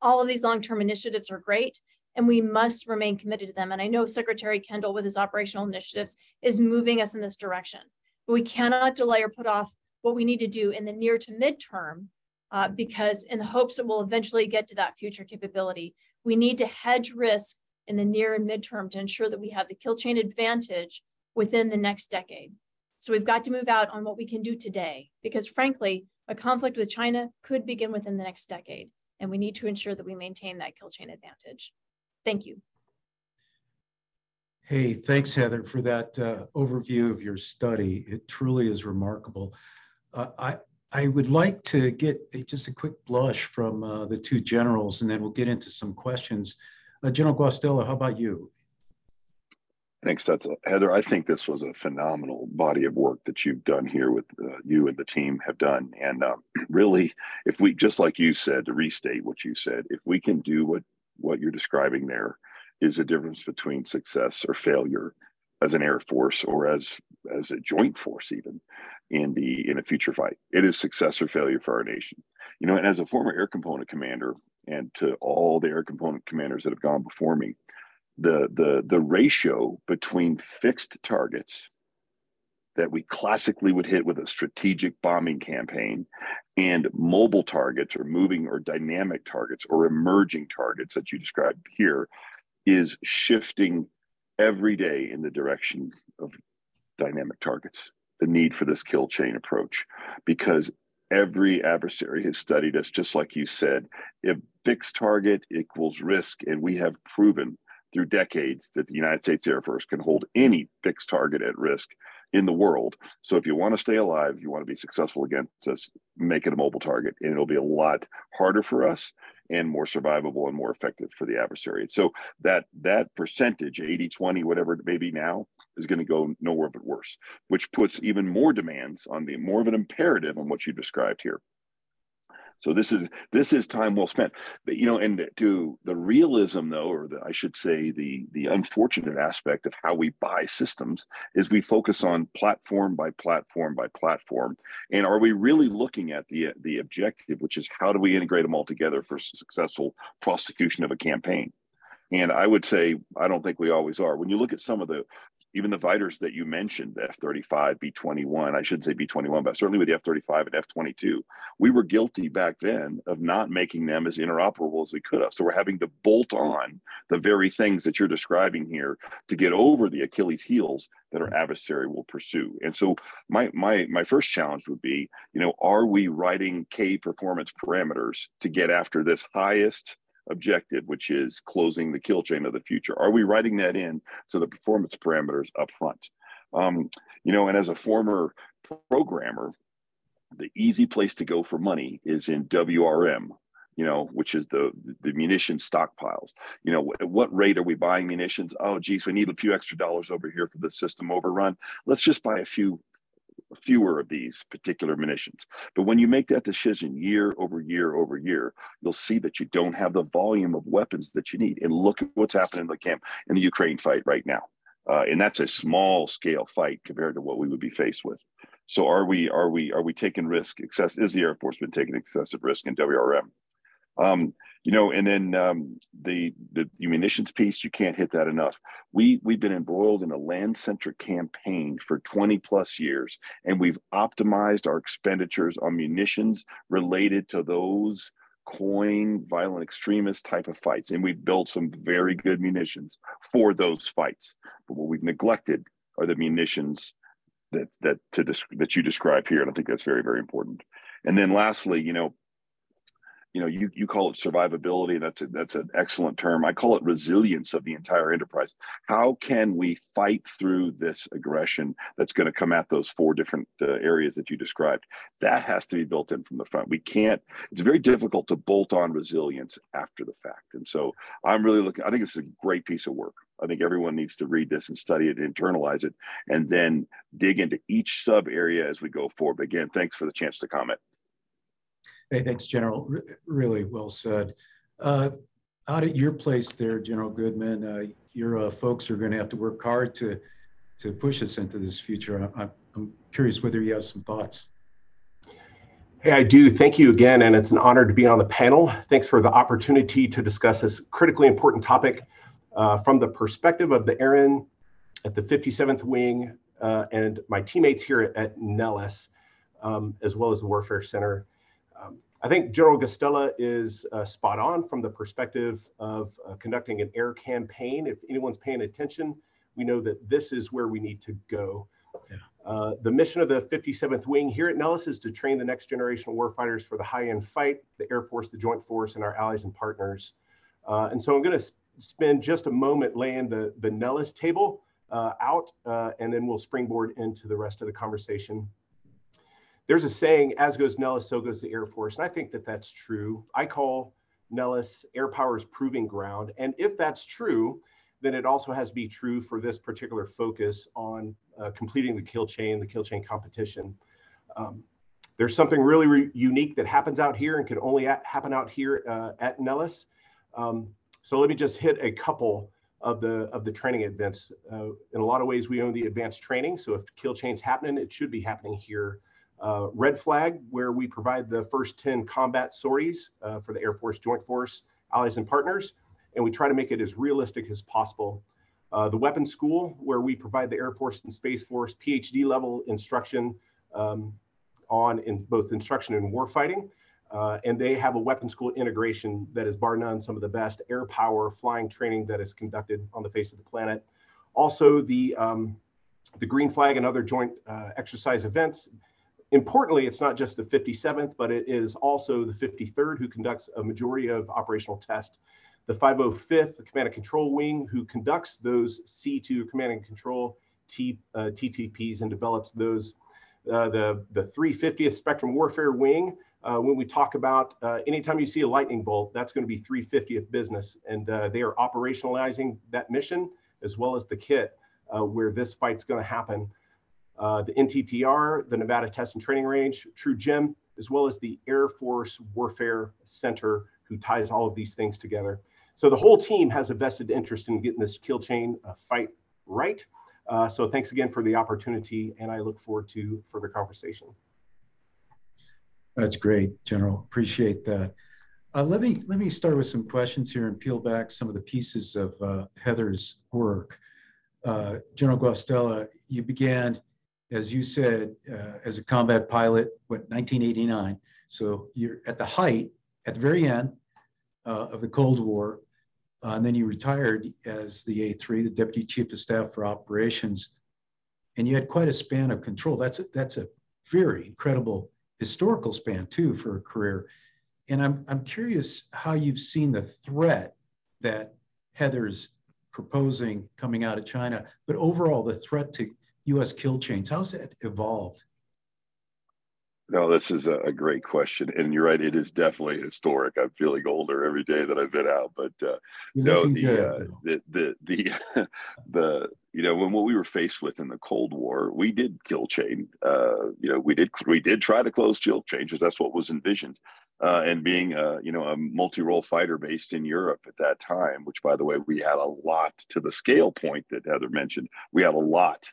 All of these long-term initiatives are great, and we must remain committed to them. And I know Secretary Kendall, with his operational initiatives, is moving us in this direction. But we cannot delay or put off what we need to do in the near to midterm, uh, because in the hopes that we'll eventually get to that future capability, we need to hedge risk in the near and midterm to ensure that we have the kill chain advantage within the next decade. So we've got to move out on what we can do today, because frankly, a conflict with China could begin within the next decade, and we need to ensure that we maintain that kill chain advantage. Thank you. Hey, thanks, Heather, for that uh, overview of your study. It truly is remarkable. Uh, I, I would like to get a, just a quick blush from uh, the two generals, and then we'll get into some questions. Uh, General Guastella, how about you? Thanks, that's Heather. I think this was a phenomenal body of work that you've done here with uh, you and the team have done. And um, really, if we just like you said to restate what you said, if we can do what what you're describing there, is a difference between success or failure as an air force or as as a joint force even in the in a future fight it is success or failure for our nation you know and as a former air component commander and to all the air component commanders that have gone before me the the the ratio between fixed targets that we classically would hit with a strategic bombing campaign and mobile targets or moving or dynamic targets or emerging targets that you described here is shifting every day in the direction of dynamic targets, the need for this kill chain approach, because every adversary has studied us, just like you said. If fixed target equals risk, and we have proven through decades that the United States Air Force can hold any fixed target at risk in the world. So if you want to stay alive, you want to be successful against us, make it a mobile target, and it'll be a lot harder for us and more survivable and more effective for the adversary. So that that percentage, 80, 20, whatever it may be now, is going to go nowhere but worse, which puts even more demands on the more of an imperative on what you described here. So this is this is time well spent. But you know, and to the realism though, or the, I should say the the unfortunate aspect of how we buy systems is we focus on platform by platform by platform. And are we really looking at the the objective, which is how do we integrate them all together for successful prosecution of a campaign? And I would say I don't think we always are. When you look at some of the even the fighters that you mentioned, F-35, B-21, I shouldn't say B-21, but certainly with the F-35 and F-22, we were guilty back then of not making them as interoperable as we could have. So we're having to bolt on the very things that you're describing here to get over the Achilles heels that our adversary will pursue. And so my my my first challenge would be, you know, are we writing key performance parameters to get after this highest objective, which is closing the kill chain of the future? Are we writing that in to the performance parameters up front? Um, you know, and as a former programmer, the easy place to go for money is in WRM, you know, which is the the munition stockpiles. You know, at what rate are we buying munitions? Oh, geez, we need a few extra dollars over here for the system overrun. Let's just buy a few fewer of these particular munitions. But when you make that decision year over year over year, you'll see that you don't have the volume of weapons that you need. And look at what's happening in the camp in the Ukraine fight right now. Uh, and that's a small scale fight compared to what we would be faced with. So are we are we are we taking risk? Excess is the Air Force been taking excessive risk in WRM? Um, you know, and then um, the the munitions piece, you can't hit that enough. We we've been embroiled in a land centric campaign for 20 plus years, and we've optimized our expenditures on munitions related to those coin violent extremist type of fights, and we've built some very good munitions for those fights. But what we've neglected are the munitions that that to that you describe here, and I think that's very very important. And then lastly, you know, you know you you call it survivability that's a, that's an excellent term. I call it resilience of the entire enterprise. How can we fight through this aggression that's going to come at those four different uh, areas that you described? That has to be built in from the front. We can't it's very difficult to bolt on resilience after the fact. And so i'm really looking i think it's a great piece of work. I think everyone needs to read this and study it, internalize it, and then dig into each sub area as we go forward. But again, thanks for the chance to comment. Hey, thanks, General. R really well said. Uh, out at your place there, General Goodman, uh, your uh, folks are going to have to work hard to to push us into this future. I, I'm curious whether you have some thoughts. Hey, I do. Thank you again, and it's an honor to be on the panel. Thanks for the opportunity to discuss this critically important topic uh, from the perspective of the Airmen at the 57th Wing uh, and my teammates here at, at Nellis, um, as well as the Warfare Center. Um, I think General Guastella is uh, spot on from the perspective of uh, conducting an air campaign. If anyone's paying attention, we know that this is where we need to go. Yeah. Uh, the mission of the 57th Wing here at Nellis is to train the next generation of warfighters for the high-end fight, the Air Force, the Joint Force, and our allies and partners. Uh, and so I'm going to spend just a moment laying the, the Nellis table uh, out, uh, and then we'll springboard into the rest of the conversation. There's a saying, as goes Nellis, so goes the Air Force. And I think that that's true. I call Nellis Air Power's proving ground. And if that's true, then it also has to be true for this particular focus on uh, completing the kill chain, the kill chain competition. Um, there's something really re unique that happens out here and can only happen out here uh, at Nellis. Um, so let me just hit a couple of the of the training events. Uh, in a lot of ways, we own the advanced training. So if kill chain's happening, it should be happening here. Uh, Red Flag, where we provide the first 10 combat sorties uh, for the Air Force Joint Force allies and partners, and we try to make it as realistic as possible. Uh, the Weapons School, where we provide the Air Force and Space Force PhD level instruction um, on in both instruction and warfighting. Uh, and they have a weapon school integration that is bar none some of the best air power flying training that is conducted on the face of the planet. Also, the um, the Green Flag and other joint uh, exercise events. Importantly, it's not just the 57th, but it is also the 53rd who conducts a majority of operational tests. The 505th the Command and Control Wing, who conducts those C2 Command and Control T, uh, TTPs and develops those. Uh, the, the 350th Spectrum Warfare Wing, uh, when we talk about uh, anytime you see a lightning bolt, that's going to be 350th business. And uh, they are operationalizing that mission as well as the kit uh, where this fight's going to happen. Uh, the NTTR, the Nevada Test and Training Range, True Gem, as well as the Air Force Warfare Center, who ties all of these things together. So the whole team has a vested interest in getting this kill chain uh, fight right. so thanks again for the opportunity, and I look forward to further conversation. That's great, General. Appreciate that. Uh, let me let me start with some questions here and peel back some of the pieces of uh, Heather's work. Uh, General Guastella, you began, as you said, uh, as a combat pilot, what 1989. So you're at the height, at the very end uh, of the Cold War, uh, and then you retired as the A3, the Deputy Chief of Staff for Operations, and you had quite a span of control. That's a, that's a very incredible historical span too for a career. And I'm, I'm curious how you've seen the threat that Heather's proposing coming out of China, but overall the threat to US kill chains, how's that evolved? No, this is a, great question, and you're right. It is definitely historic. I'm feeling older every day that I've been out, but uh, no, the, good, uh, the the the the you know when what we were faced with in the Cold War, we did kill chain. Uh, you know, we did we did try to close kill chains. That's what was envisioned. Uh, and being a you know a multi-role fighter based in Europe at that time, which by the way we had a lot to the scale point that Heather mentioned, we had a lot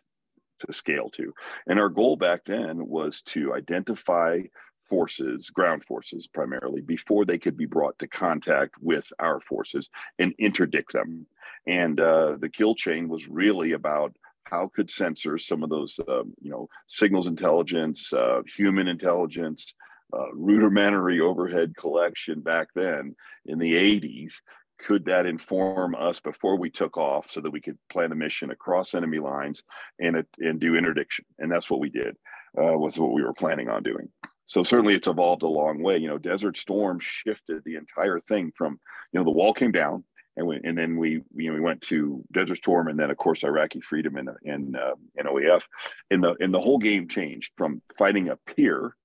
to scale to. And our goal back then was to identify forces, ground forces primarily, before they could be brought to contact with our forces and interdict them. And uh, the kill chain was really about how could sensors, some of those, uh, you know, signals intelligence, uh, human intelligence, uh, rudimentary overhead collection back then in the 80s, could that inform us before we took off so that we could plan a mission across enemy lines and, and do interdiction? And that's what we did, uh, was what we were planning on doing. So certainly it's evolved a long way. You know, Desert Storm shifted the entire thing from, you know, the wall came down and we, and then we, you know, we went to Desert Storm and then of course Iraqi Freedom and, and, uh, and OEF. And the, and the whole game changed from fighting a peer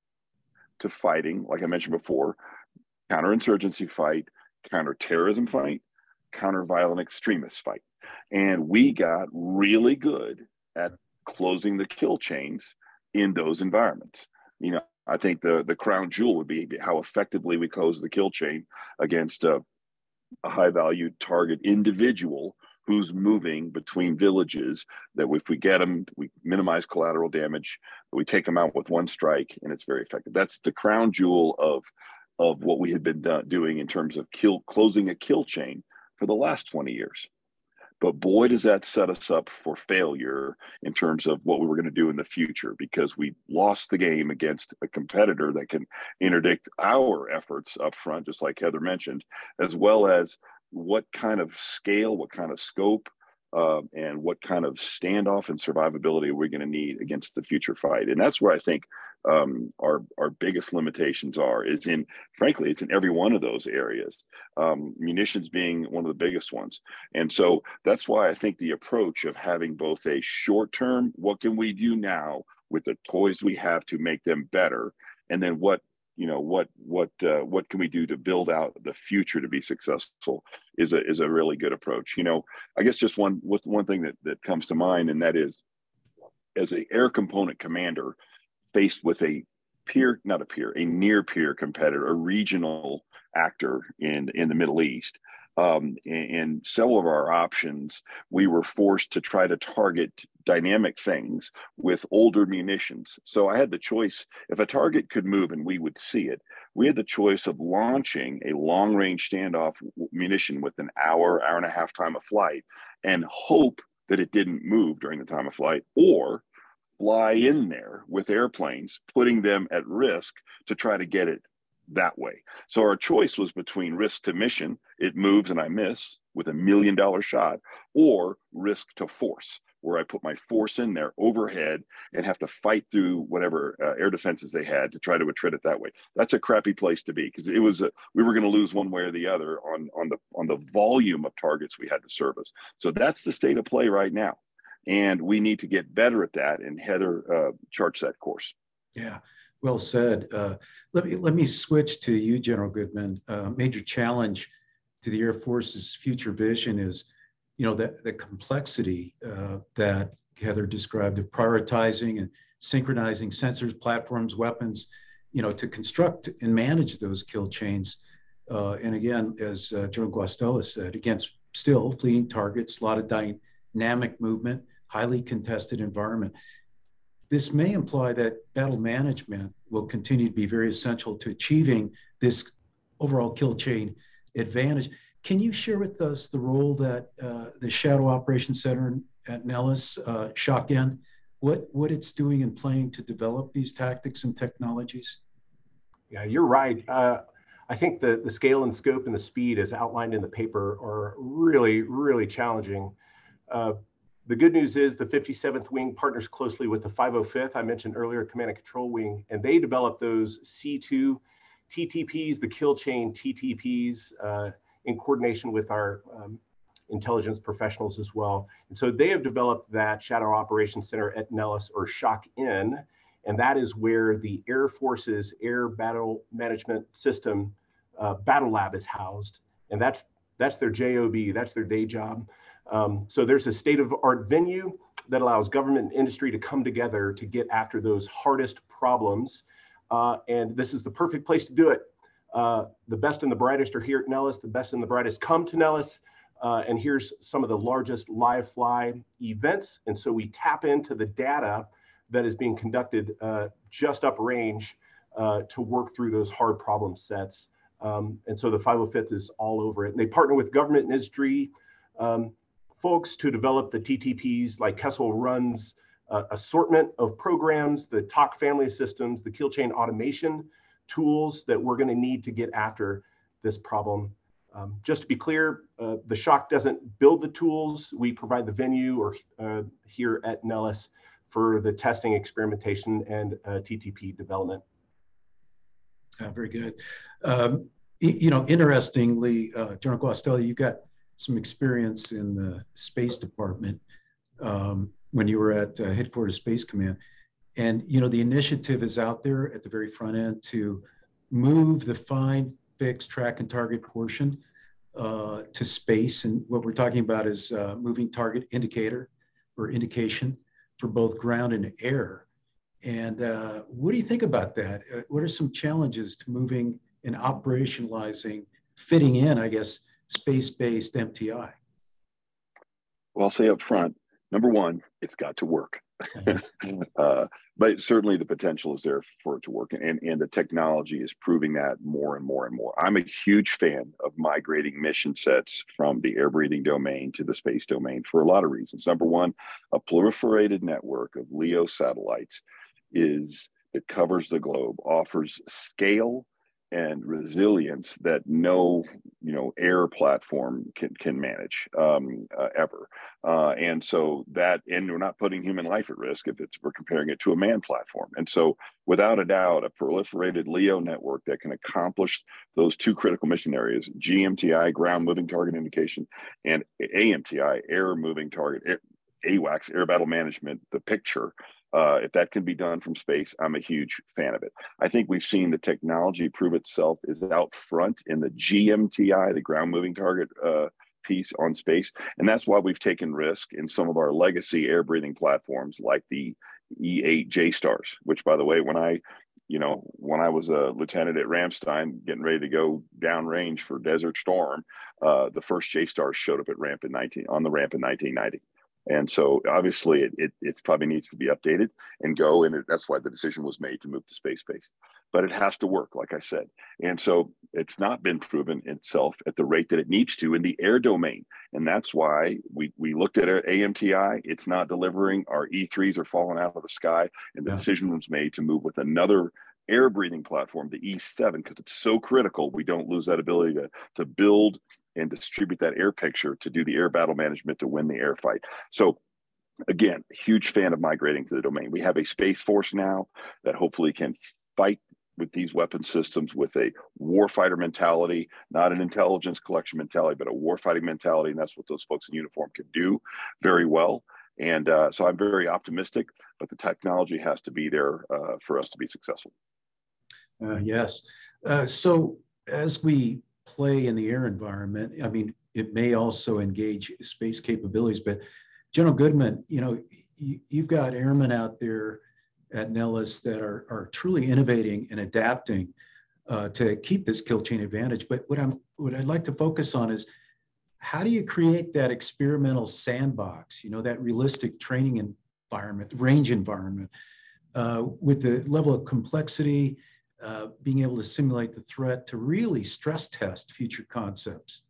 to fighting, like I mentioned before, counterinsurgency fight, counterterrorism fight, counter violent extremist fight. And we got really good at closing the kill chains in those environments. You know, I think the the crown jewel would be how effectively we close the kill chain against uh, a, a high value target individual who's moving between villages that if we get them we minimize collateral damage we take them out with one strike and it's very effective that's the crown jewel of of what we had been do- doing in terms of kill closing a kill chain for the last 20 years. But boy, does that set us up for failure in terms of what we were going to do in the future because we lost the game against a competitor that can interdict our efforts up front, just like Heather mentioned, as well as what kind of scale, what kind of scope, uh, and what kind of standoff and survivability we're we going to need against the future fight? And that's where I think um, our our biggest limitations are. Is in frankly, it's in every one of those areas. Um, munitions being one of the biggest ones, and so that's why I think the approach of having both a short term, what can we do now with the toys we have to make them better, and then what you know what what uh, what can we do to build out the future to be successful is a is a really good approach. You know i guess just one one thing that that comes to mind and that is as a air component commander faced with a peer not a peer a near peer competitor a regional actor in in the middle east um, in several of our options, we were forced to try to target dynamic things with older munitions. So I had the choice if a target could move and we would see it, we had the choice of launching a long range standoff munition with an hour, hour and a half time of flight and hope that it didn't move during the time of flight or fly in there with airplanes, putting them at risk to try to get it that way. So our choice was between risk to mission, it moves and I miss with a million dollar shot, or risk to force, where I put my force in there overhead and have to fight through whatever uh, air defenses they had to try to attrit it that way. That's a crappy place to be because it was a, we were going to lose one way or the other on on the on the volume of targets we had to service. So that's the state of play right now, and we need to get better at that. And Heather uh, charts that course. Yeah. Well said. Uh, let me let me switch to you, General Goodman. Uh, major challenge to the Air Force's future vision is, you know, the, the complexity uh, that Heather described of prioritizing and synchronizing sensors, platforms, weapons, you know, to construct and manage those kill chains. Uh, and again, as uh, General Guastella said, against still fleeting targets, a lot of dynamic movement, highly contested environment. This may imply that battle management will continue to be very essential to achieving this overall kill chain advantage. Can you share with us the role that uh, the Shadow Operations Center at Nellis, uh, SHOCN, what, what it's doing and playing to develop these tactics and technologies? Yeah, you're right. Uh, I think the, the scale and scope and the speed as outlined in the paper are really, really challenging. Uh, the good news is the 57th Wing partners closely with the 505th, I mentioned earlier, Command and Control Wing, and they develop those C2 TTPs, the kill chain TTPs, uh, in coordination with our um, intelligence professionals as well. And so they have developed that Shadow Operations Center at Nellis or Shock In, and that is where the Air Force's Air Battle Management System uh, Battle Lab is housed. And that's that's their job that's their day job um, so there's a state of art venue that allows government and industry to come together to get after those hardest problems. Uh, and this is the perfect place to do it. Uh, the best and the brightest are here at Nellis. The best and the brightest come to Nellis. Uh, and here's some of the largest live fly events. And so we tap into the data that is being conducted uh, just uprange uh, to work through those hard problem sets. Um, and so the 505th is all over it. And they partner with government and industry. Um, folks to develop the TTPs, like Kessel Run's uh, assortment of programs, the TAK family systems, the kill chain automation tools that we're going to need to get after this problem. Um, just to be clear, uh, the shock doesn't build the tools. We provide the venue or uh, here at Nellis for the testing, experimentation, and uh, TTP development. very good. Um, you know, interestingly, uh, General Guastella, you got some experience in the space department um, when you were at uh, headquarters space command and you know the initiative is out there at the very front end to move the find fix track and target portion uh, to space and what we're talking about is uh, moving target indicator or indication for both ground and air and uh, what do you think about that uh, what are some challenges to moving and operationalizing fitting in i guess space-based MTI? Well, I'll say up front, number one, it's got to work. uh, but certainly the potential is there for it to work, and and the technology is proving that more and more and more. I'm a huge fan of migrating mission sets from the air breathing domain to the space domain for a lot of reasons. Number one, a proliferated network of LEO satellites is it covers the globe, offers scale and resilience that no you know air platform can can manage um, uh, ever. Uh, and so that and we're not putting human life at risk if it's we're comparing it to a man platform. And so without a doubt a proliferated leo network that can accomplish those two critical mission areas gmti ground moving target indication and amti air moving target awacs air battle management the picture uh, if that can be done from space, I'm a huge fan of it. I think we've seen the technology prove itself is out front in the GMTI, the ground moving target uh, piece on space. And that's why we've taken risk in some of our legacy air breathing platforms like the E8 JSTARS, which by the way, when I you know, when I was a lieutenant at Ramstein, getting ready to go downrange for Desert Storm, uh, the first JSTARS showed up at ramp in 19 on the ramp in 1990. And so obviously it, it, it, probably needs to be updated and go. And it, that's why the decision was made to move to space based. But it has to work, like I said. And so it's not been proven itself at the rate that it needs to in the air domain. And that's why we, we looked at our AMTI. It's not delivering. Our E3s are falling out of the sky. And the yeah. decision was made to move with another air breathing platform, the E7, because it's so critical. We don't lose that ability to, to build and distribute that air picture to do the air battle management to win the air fight. So again, huge fan of migrating to the domain. We have a space force now that hopefully can fight with these weapon systems with a warfighter mentality, not an intelligence collection mentality, but a warfighting mentality. And that's what those folks in uniform can do very well. And uh, so I'm very optimistic, but the technology has to be there uh, for us to be successful. Uh, yes. Uh, so as we play in the air environment. I mean, it may also engage space capabilities, but General Goodman, you know, you, have got airmen out there at Nellis that are, are truly innovating and adapting uh, to keep this kill chain advantage. But what I'm what I'd like to focus on is how do you create that experimental sandbox? You know, that realistic training environment, range environment, uh, with the level of complexity uh, being able to simulate the threat to really stress test future concepts?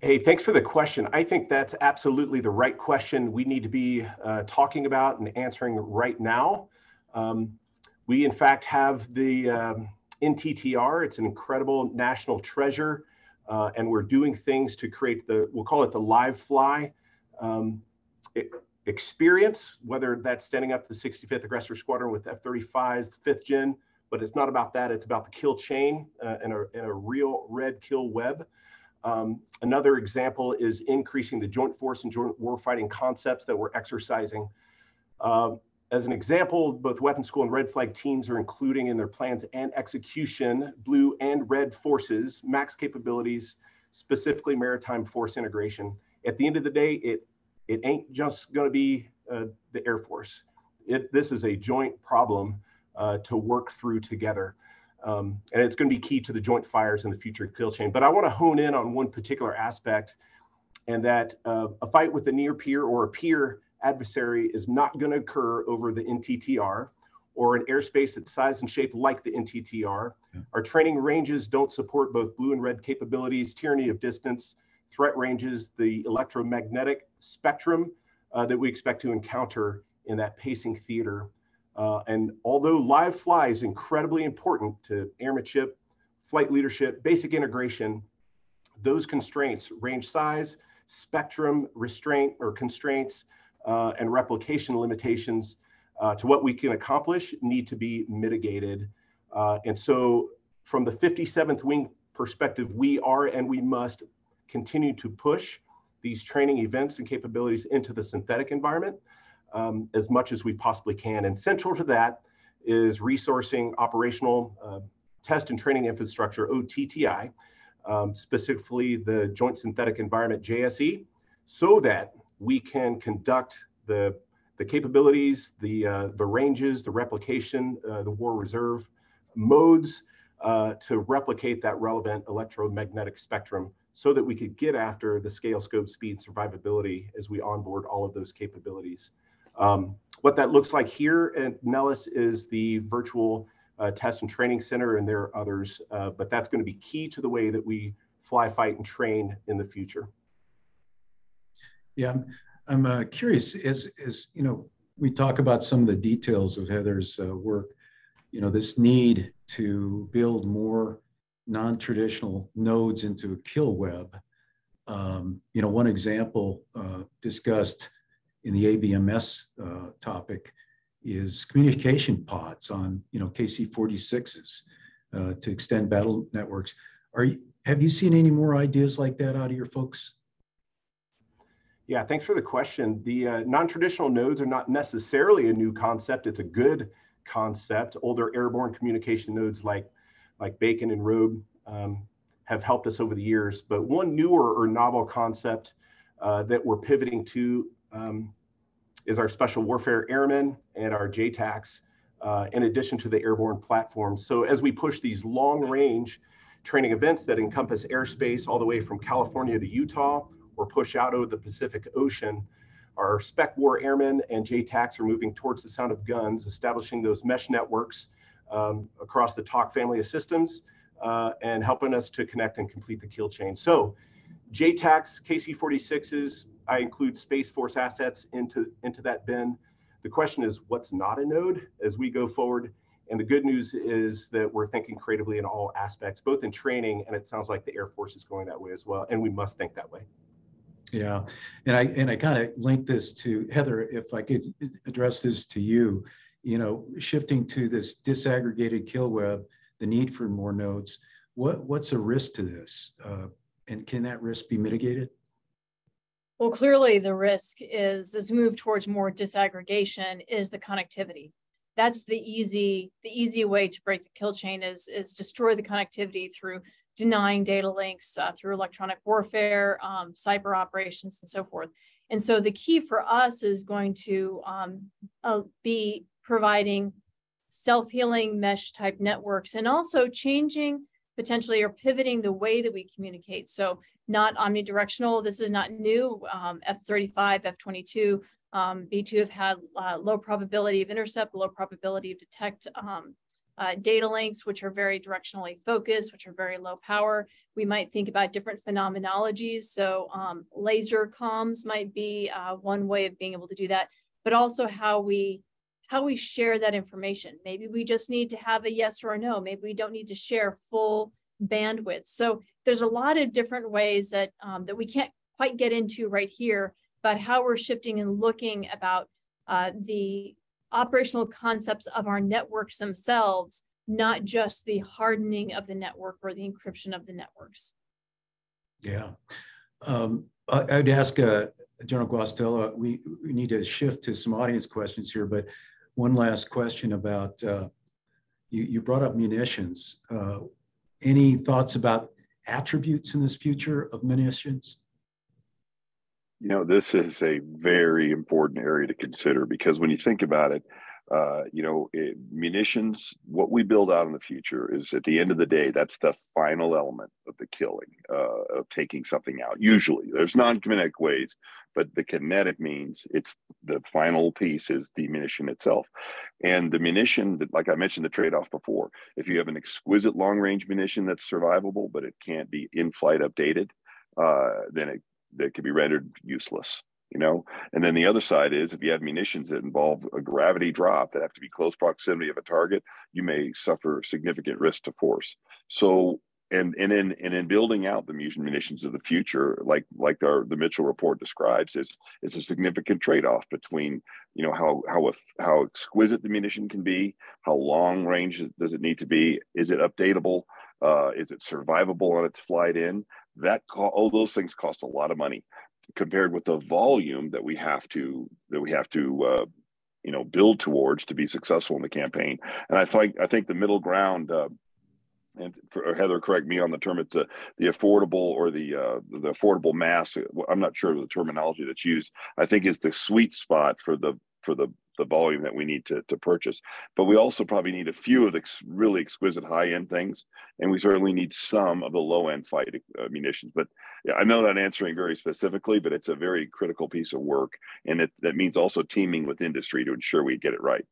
Hey, thanks for the question. I think that's absolutely the right question we need to be uh, talking about and answering right now. Um, we, in fact, have the um, NTTR. It's an incredible national treasure, uh, and we're doing things to create the, we'll call it the live fly. Um, it, experience, whether that's standing up to the 65th Aggressor Squadron with F-35s, the fifth gen, but it's not about that. It's about the kill chain uh, and, a, and, a, real red kill web. Um, another example is increasing the joint force and joint warfighting concepts that we're exercising. Uh, as an example, both Weapon School and Red Flag teams are including in their plans and execution blue and red forces, max capabilities, specifically maritime force integration. At the end of the day, it it ain't just going to be uh, the Air Force. It, this is a joint problem uh, to work through together. Um, and it's going to be key to the joint fires in the future kill chain. But I want to hone in on one particular aspect, and that uh, a fight with a near peer or a peer adversary is not going to occur over the NTTR or an airspace that's size and shape like the NTTR. Yeah. Our training ranges don't support both blue and red capabilities, tyranny of distance, threat ranges, the electromagnetic spectrum uh, that we expect to encounter in that pacing theater. Uh, and although live fly is incredibly important to airmanship, flight leadership, basic integration, those constraints, range size, spectrum restraint or constraints, uh, and replication limitations uh, to what we can accomplish need to be mitigated. Uh, and so from the 57th Wing perspective, we are and we must continue to push these training events and capabilities into the synthetic environment um, as much as we possibly can. And central to that is resourcing operational uh, test and training infrastructure, OTTI, um, specifically the Joint Synthetic Environment, JSE, so that we can conduct the, the capabilities, the, uh, the ranges, the replication, uh, the war reserve modes uh, to replicate that relevant electromagnetic spectrum so that we could get after the scale, scope, speed, survivability as we onboard all of those capabilities. Um, what that looks like here at Nellis is the virtual uh, test and training center, and there are others, uh, but that's going to be key to the way that we fly, fight, and train in the future. Yeah, I'm, uh, curious as, as, you know, we talk about some of the details of Heather's uh, work, you know, this need to build more non-traditional nodes into a kill web. Um, you know, one example uh, discussed in the ABMS uh, topic is communication pods on, you know, KC-46s uh, to extend battle networks. Are you, have you seen any more ideas like that out of your folks? Yeah, thanks for the question. The uh, non-traditional nodes are not necessarily a new concept. It's a good concept. Older airborne communication nodes like, like BACN and ROBE um, have helped us over the years. But one newer or novel concept uh, that we're pivoting to um, is our special warfare airmen and our JTACs, uh, in addition to the airborne platforms. So as we push these long range training events that encompass airspace all the way from California to Utah, or push out over the Pacific Ocean. Our spec war airmen and JTACs are moving towards the sound of guns, establishing those mesh networks um, across the TAK family of systems uh, and helping us to connect and complete the kill chain. So JTACs, KC-46s, I include Space Force assets into, into that bin. The question is, what's not a node as we go forward? And the good news is that we're thinking creatively in all aspects, both in training, and it sounds like the Air Force is going that way as well. And we must think that way. Yeah, and I and I kind of link this to Heather. If I could address this to you, you know, shifting to this disaggregated kill web, the need for more nodes. What what's a risk to this, uh, and can that risk be mitigated? Well, clearly the risk is as we move towards more disaggregation is the connectivity. That's the easy the easy way to break the kill chain is is destroy the connectivity through denying data links uh, through electronic warfare, um, cyber operations, and so forth. And so the key for us is going to um, uh, be providing self-healing mesh type networks and also changing potentially or pivoting the way that we communicate. So not omnidirectional, this is not new. Um, F-35, F-22, um, B-2 have had uh, low probability of intercept, low probability of detect um, uh, data links, which are very directionally focused, which are very low power. We might think about different phenomenologies. So um, laser comms might be uh, one way of being able to do that, but also how we how we share that information. Maybe we just need to have a yes or a no. Maybe we don't need to share full bandwidth. So there's a lot of different ways that um, that we can't quite get into right here, but how we're shifting and looking about uh, the operational concepts of our networks themselves, not just the hardening of the network or the encryption of the networks. Yeah. Um, I'd ask uh, General Guastella, we, we need to shift to some audience questions here, but one last question about, uh, you, you brought up munitions. Uh, any thoughts about attributes in this future of munitions? You know, this is a very important area to consider because when you think about it, uh, you know, it, munitions, what we build out in the future is at the end of the day, that's the final element of the killing, uh, of taking something out. Usually, there's non kinetic ways, but the kinetic means it's the final piece is the munition itself. And the munition, like I mentioned, the trade off before, if you have an exquisite long range munition that's survivable, but it can't be in flight updated, uh, then it that could be rendered useless you know? And then the other side is if you have munitions that involve a gravity drop that have to be close proximity of a target you may suffer significant risk to force. So and and in and in building out the munitions of the future like like the the mitchell report describes is it's a significant trade-off between you know how how how exquisite the munition can be how long range does it need to be is it updatable uh, is it survivable on its flight in? That all those things cost a lot of money compared with the volume that we have to that we have to uh, you know build towards to be successful in the campaign and i think i think the middle ground uh, and for, Heather, correct me on the term. It's a, the affordable or the uh, the affordable mass. I'm not sure of the terminology that's used. I think is the sweet spot for the for the the volume that we need to, to purchase. But we also probably need a few of the really exquisite high end things, and we certainly need some of the low end fight uh, munitions. But yeah, I know not answering very specifically, but it's a very critical piece of work, and it, that means also teaming with industry to ensure we get it right.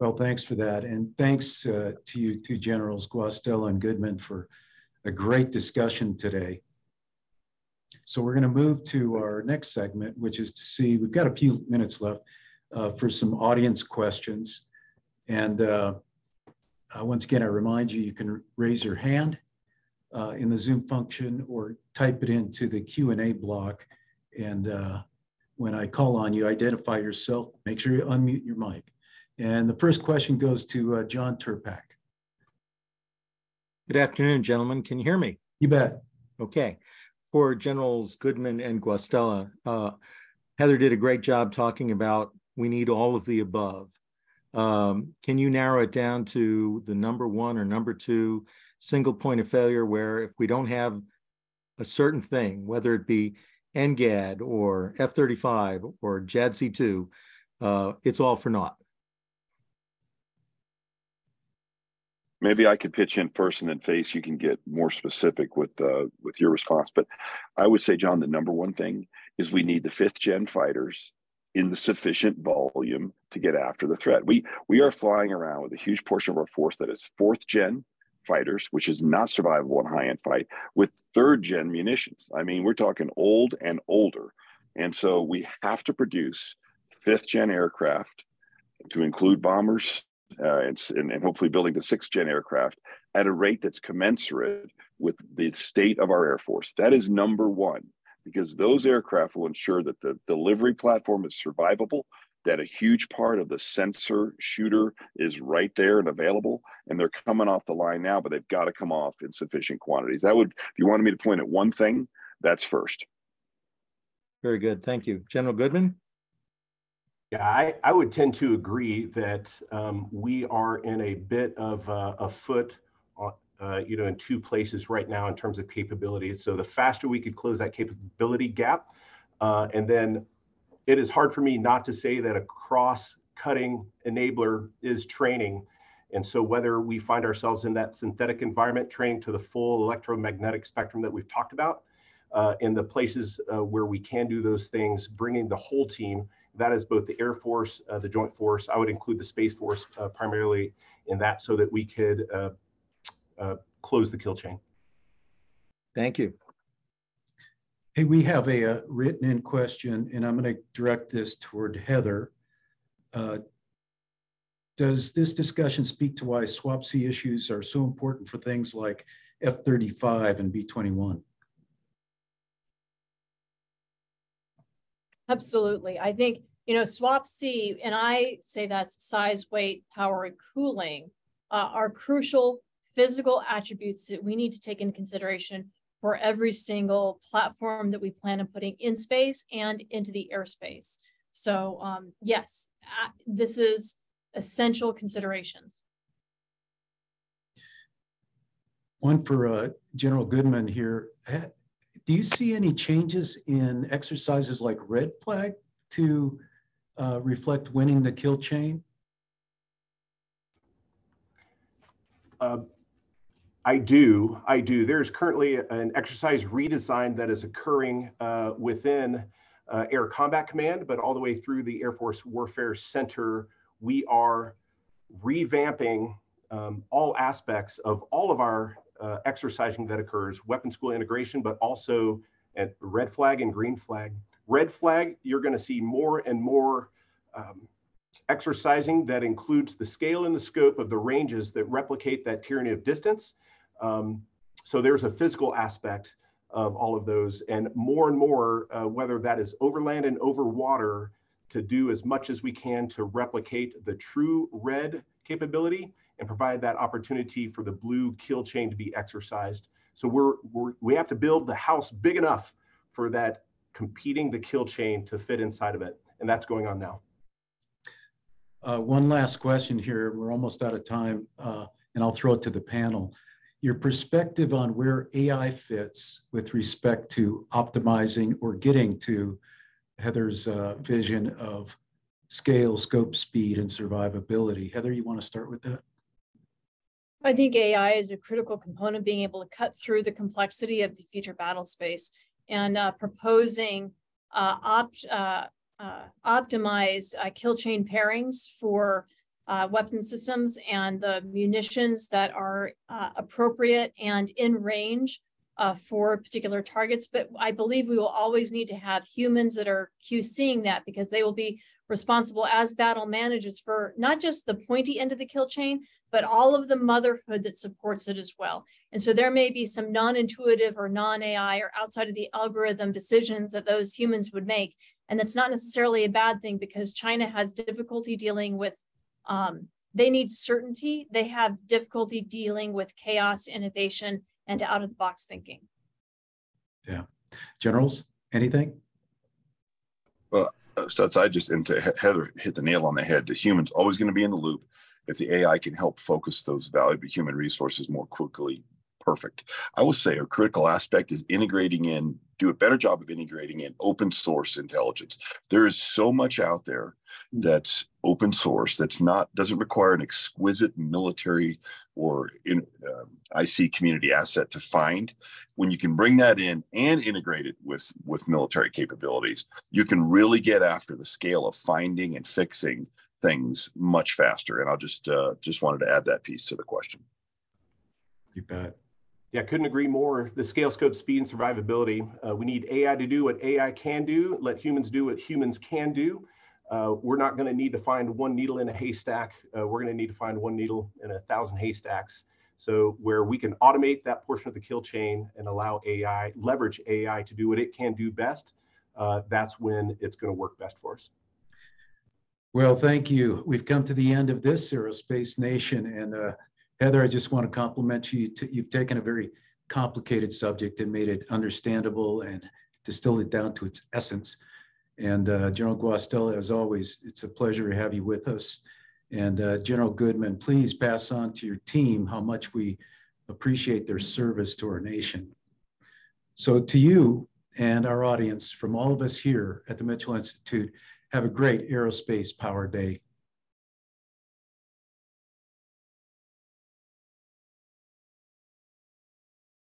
Well, thanks for that. And thanks uh, to you two generals, Guastella and Goodman, for a great discussion today. So we're going to move to our next segment, which is to see, we've got a few minutes left uh, for some audience questions. And uh, uh, once again, I remind you, you can raise your hand uh, in the Zoom function or type it into the Q&A block. And uh, when I call on you, identify yourself, make sure you unmute your mic. And the first question goes to uh, John Tirpak. Good afternoon, gentlemen. Can you hear me? You bet. Okay. For Generals Goodman and Guastella, uh, Heather did a great job talking about we need all of the above. Um, can you narrow it down to the number one or number two single point of failure where if we don't have a certain thing, whether it be NGAD or F-35 or JADC2, uh, it's all for naught? Maybe I could pitch in first and then face you can get more specific with uh, with your response. But I would say, John, the number one thing is we need the fifth gen fighters in the sufficient volume to get after the threat. We we are flying around with a huge portion of our force that is fourth gen fighters, which is not survivable in high end fight, with third gen munitions. I mean, we're talking old and older. And so we have to produce fifth gen aircraft to include bombers, uh, and, and, hopefully building the sixth gen aircraft at a rate that's commensurate with the state of our Air Force. That is number one, because those aircraft will ensure that the delivery platform is survivable, that a huge part of the sensor shooter is right there and available, and they're coming off the line now, but they've got to come off in sufficient quantities. That would, if you wanted me to point at one thing, that's first. Very good. Thank you. General Goodman? Yeah, I, I would tend to agree that um, we are in a bit of uh, a foot, uh, you know, in two places right now in terms of capability. So the faster we could close that capability gap, uh, and then it is hard for me not to say that a cross-cutting enabler is training. And so whether we find ourselves in that synthetic environment, training to the full electromagnetic spectrum that we've talked about, uh, in the places uh, where we can do those things, bringing the whole team that is both the Air Force, uh, the Joint Force. I would include the Space Force uh, primarily in that so that we could uh, uh close the kill chain. Thank you. Hey, we have a, a uh, written in question, and I'm going to direct this toward Heather. Uh, does this discussion speak to why SWaP-C issues are so important for things like F-35 and B-21? Absolutely. I think, you know, SWaP-C, and I say that's size, weight, power, and cooling, uh, are crucial physical attributes that we need to take into consideration for every single platform that we plan on putting in space and into the airspace. So um, yes, uh, this is essential considerations. One for uh, General Goodman here do you see any changes in exercises like red flag to uh, reflect winning the kill chain? Uh, I do. I do. There's currently an exercise redesign that is occurring uh, within uh, Air Combat Command, but all the way through the Air Force Warfare Center. We are revamping um, all aspects of all of our uh, exercising that occurs, weapon school integration, but also at red flag and green flag. Red flag, you're going to see more and more um, exercising that includes the scale and the scope of the ranges that replicate that tyranny of distance. Um, so there's a physical aspect of all of those, and more and more, uh, whether that is overland and over water, to do as much as we can to replicate the true red capability and provide that opportunity for the blue kill chain to be exercised. So we're, we're we have to build the house big enough for that competing the kill chain to fit inside of it, and that's going on now. Uh, one last question here. We're almost out of time, uh, and I'll throw it to the panel. Your perspective on where AI fits with respect to optimizing or getting to Heather's uh, vision of scale, scope, speed, and survivability. Heather, you want to start with that? I think AI is a critical component being able to cut through the complexity of the future battle space and uh, proposing uh, uh, uh optimized uh, kill chain pairings for uh, weapon systems and the munitions that are appropriate and in range for particular targets. But I believe we will always need to have humans that are QCing that because they will be responsible as battle managers for not just the pointy end of the kill chain, but all of the motherhood that supports it as well. And so there may be some non-intuitive or non-AI or outside of the algorithm decisions that those humans would make. And that's not necessarily a bad thing because China has difficulty dealing with, um, they need certainty. They have difficulty dealing with chaos, innovation, and out of the box thinking. Yeah. Generals, anything? Well, Uh, Stutz, I just, and Heather hit the nail on the head. The human's always going to be in the loop if the AI can help focus those valuable human resources more quickly, perfect. I will say a critical aspect is integrating in, do a better job of integrating in open source intelligence. There is so much out there that's open source that's not doesn't require an exquisite military or in, um, IC community asset to find. When you can bring that in and integrate it with with military capabilities, you can really get after the scale of finding and fixing things much faster. And I'll just uh, just wanted to add that piece to the question. You bet. Yeah, couldn't agree more. The scale, scope, speed, and survivability. Uh, we need AI to do what AI can do. Let humans do what humans can do. Uh, we're not going to need to find one needle in a haystack. Uh, we're going to need to find one needle in a thousand haystacks. So where we can automate that portion of the kill chain and allow AI, leverage AI to do what it can do best, uh, that's when it's going to work best for us. Well, thank you. We've come to the end of this Aerospace Nation. And uh, Heather, I just want to compliment you. You've taken a very complicated subject and made it understandable and distilled it down to its essence. And uh, General Guastella, as always, it's a pleasure to have you with us. And uh, General Goodman, please pass on to your team how much we appreciate their service to our nation. So to you and our audience, from all of us here at the Mitchell Institute, have a great Aerospace Power Day.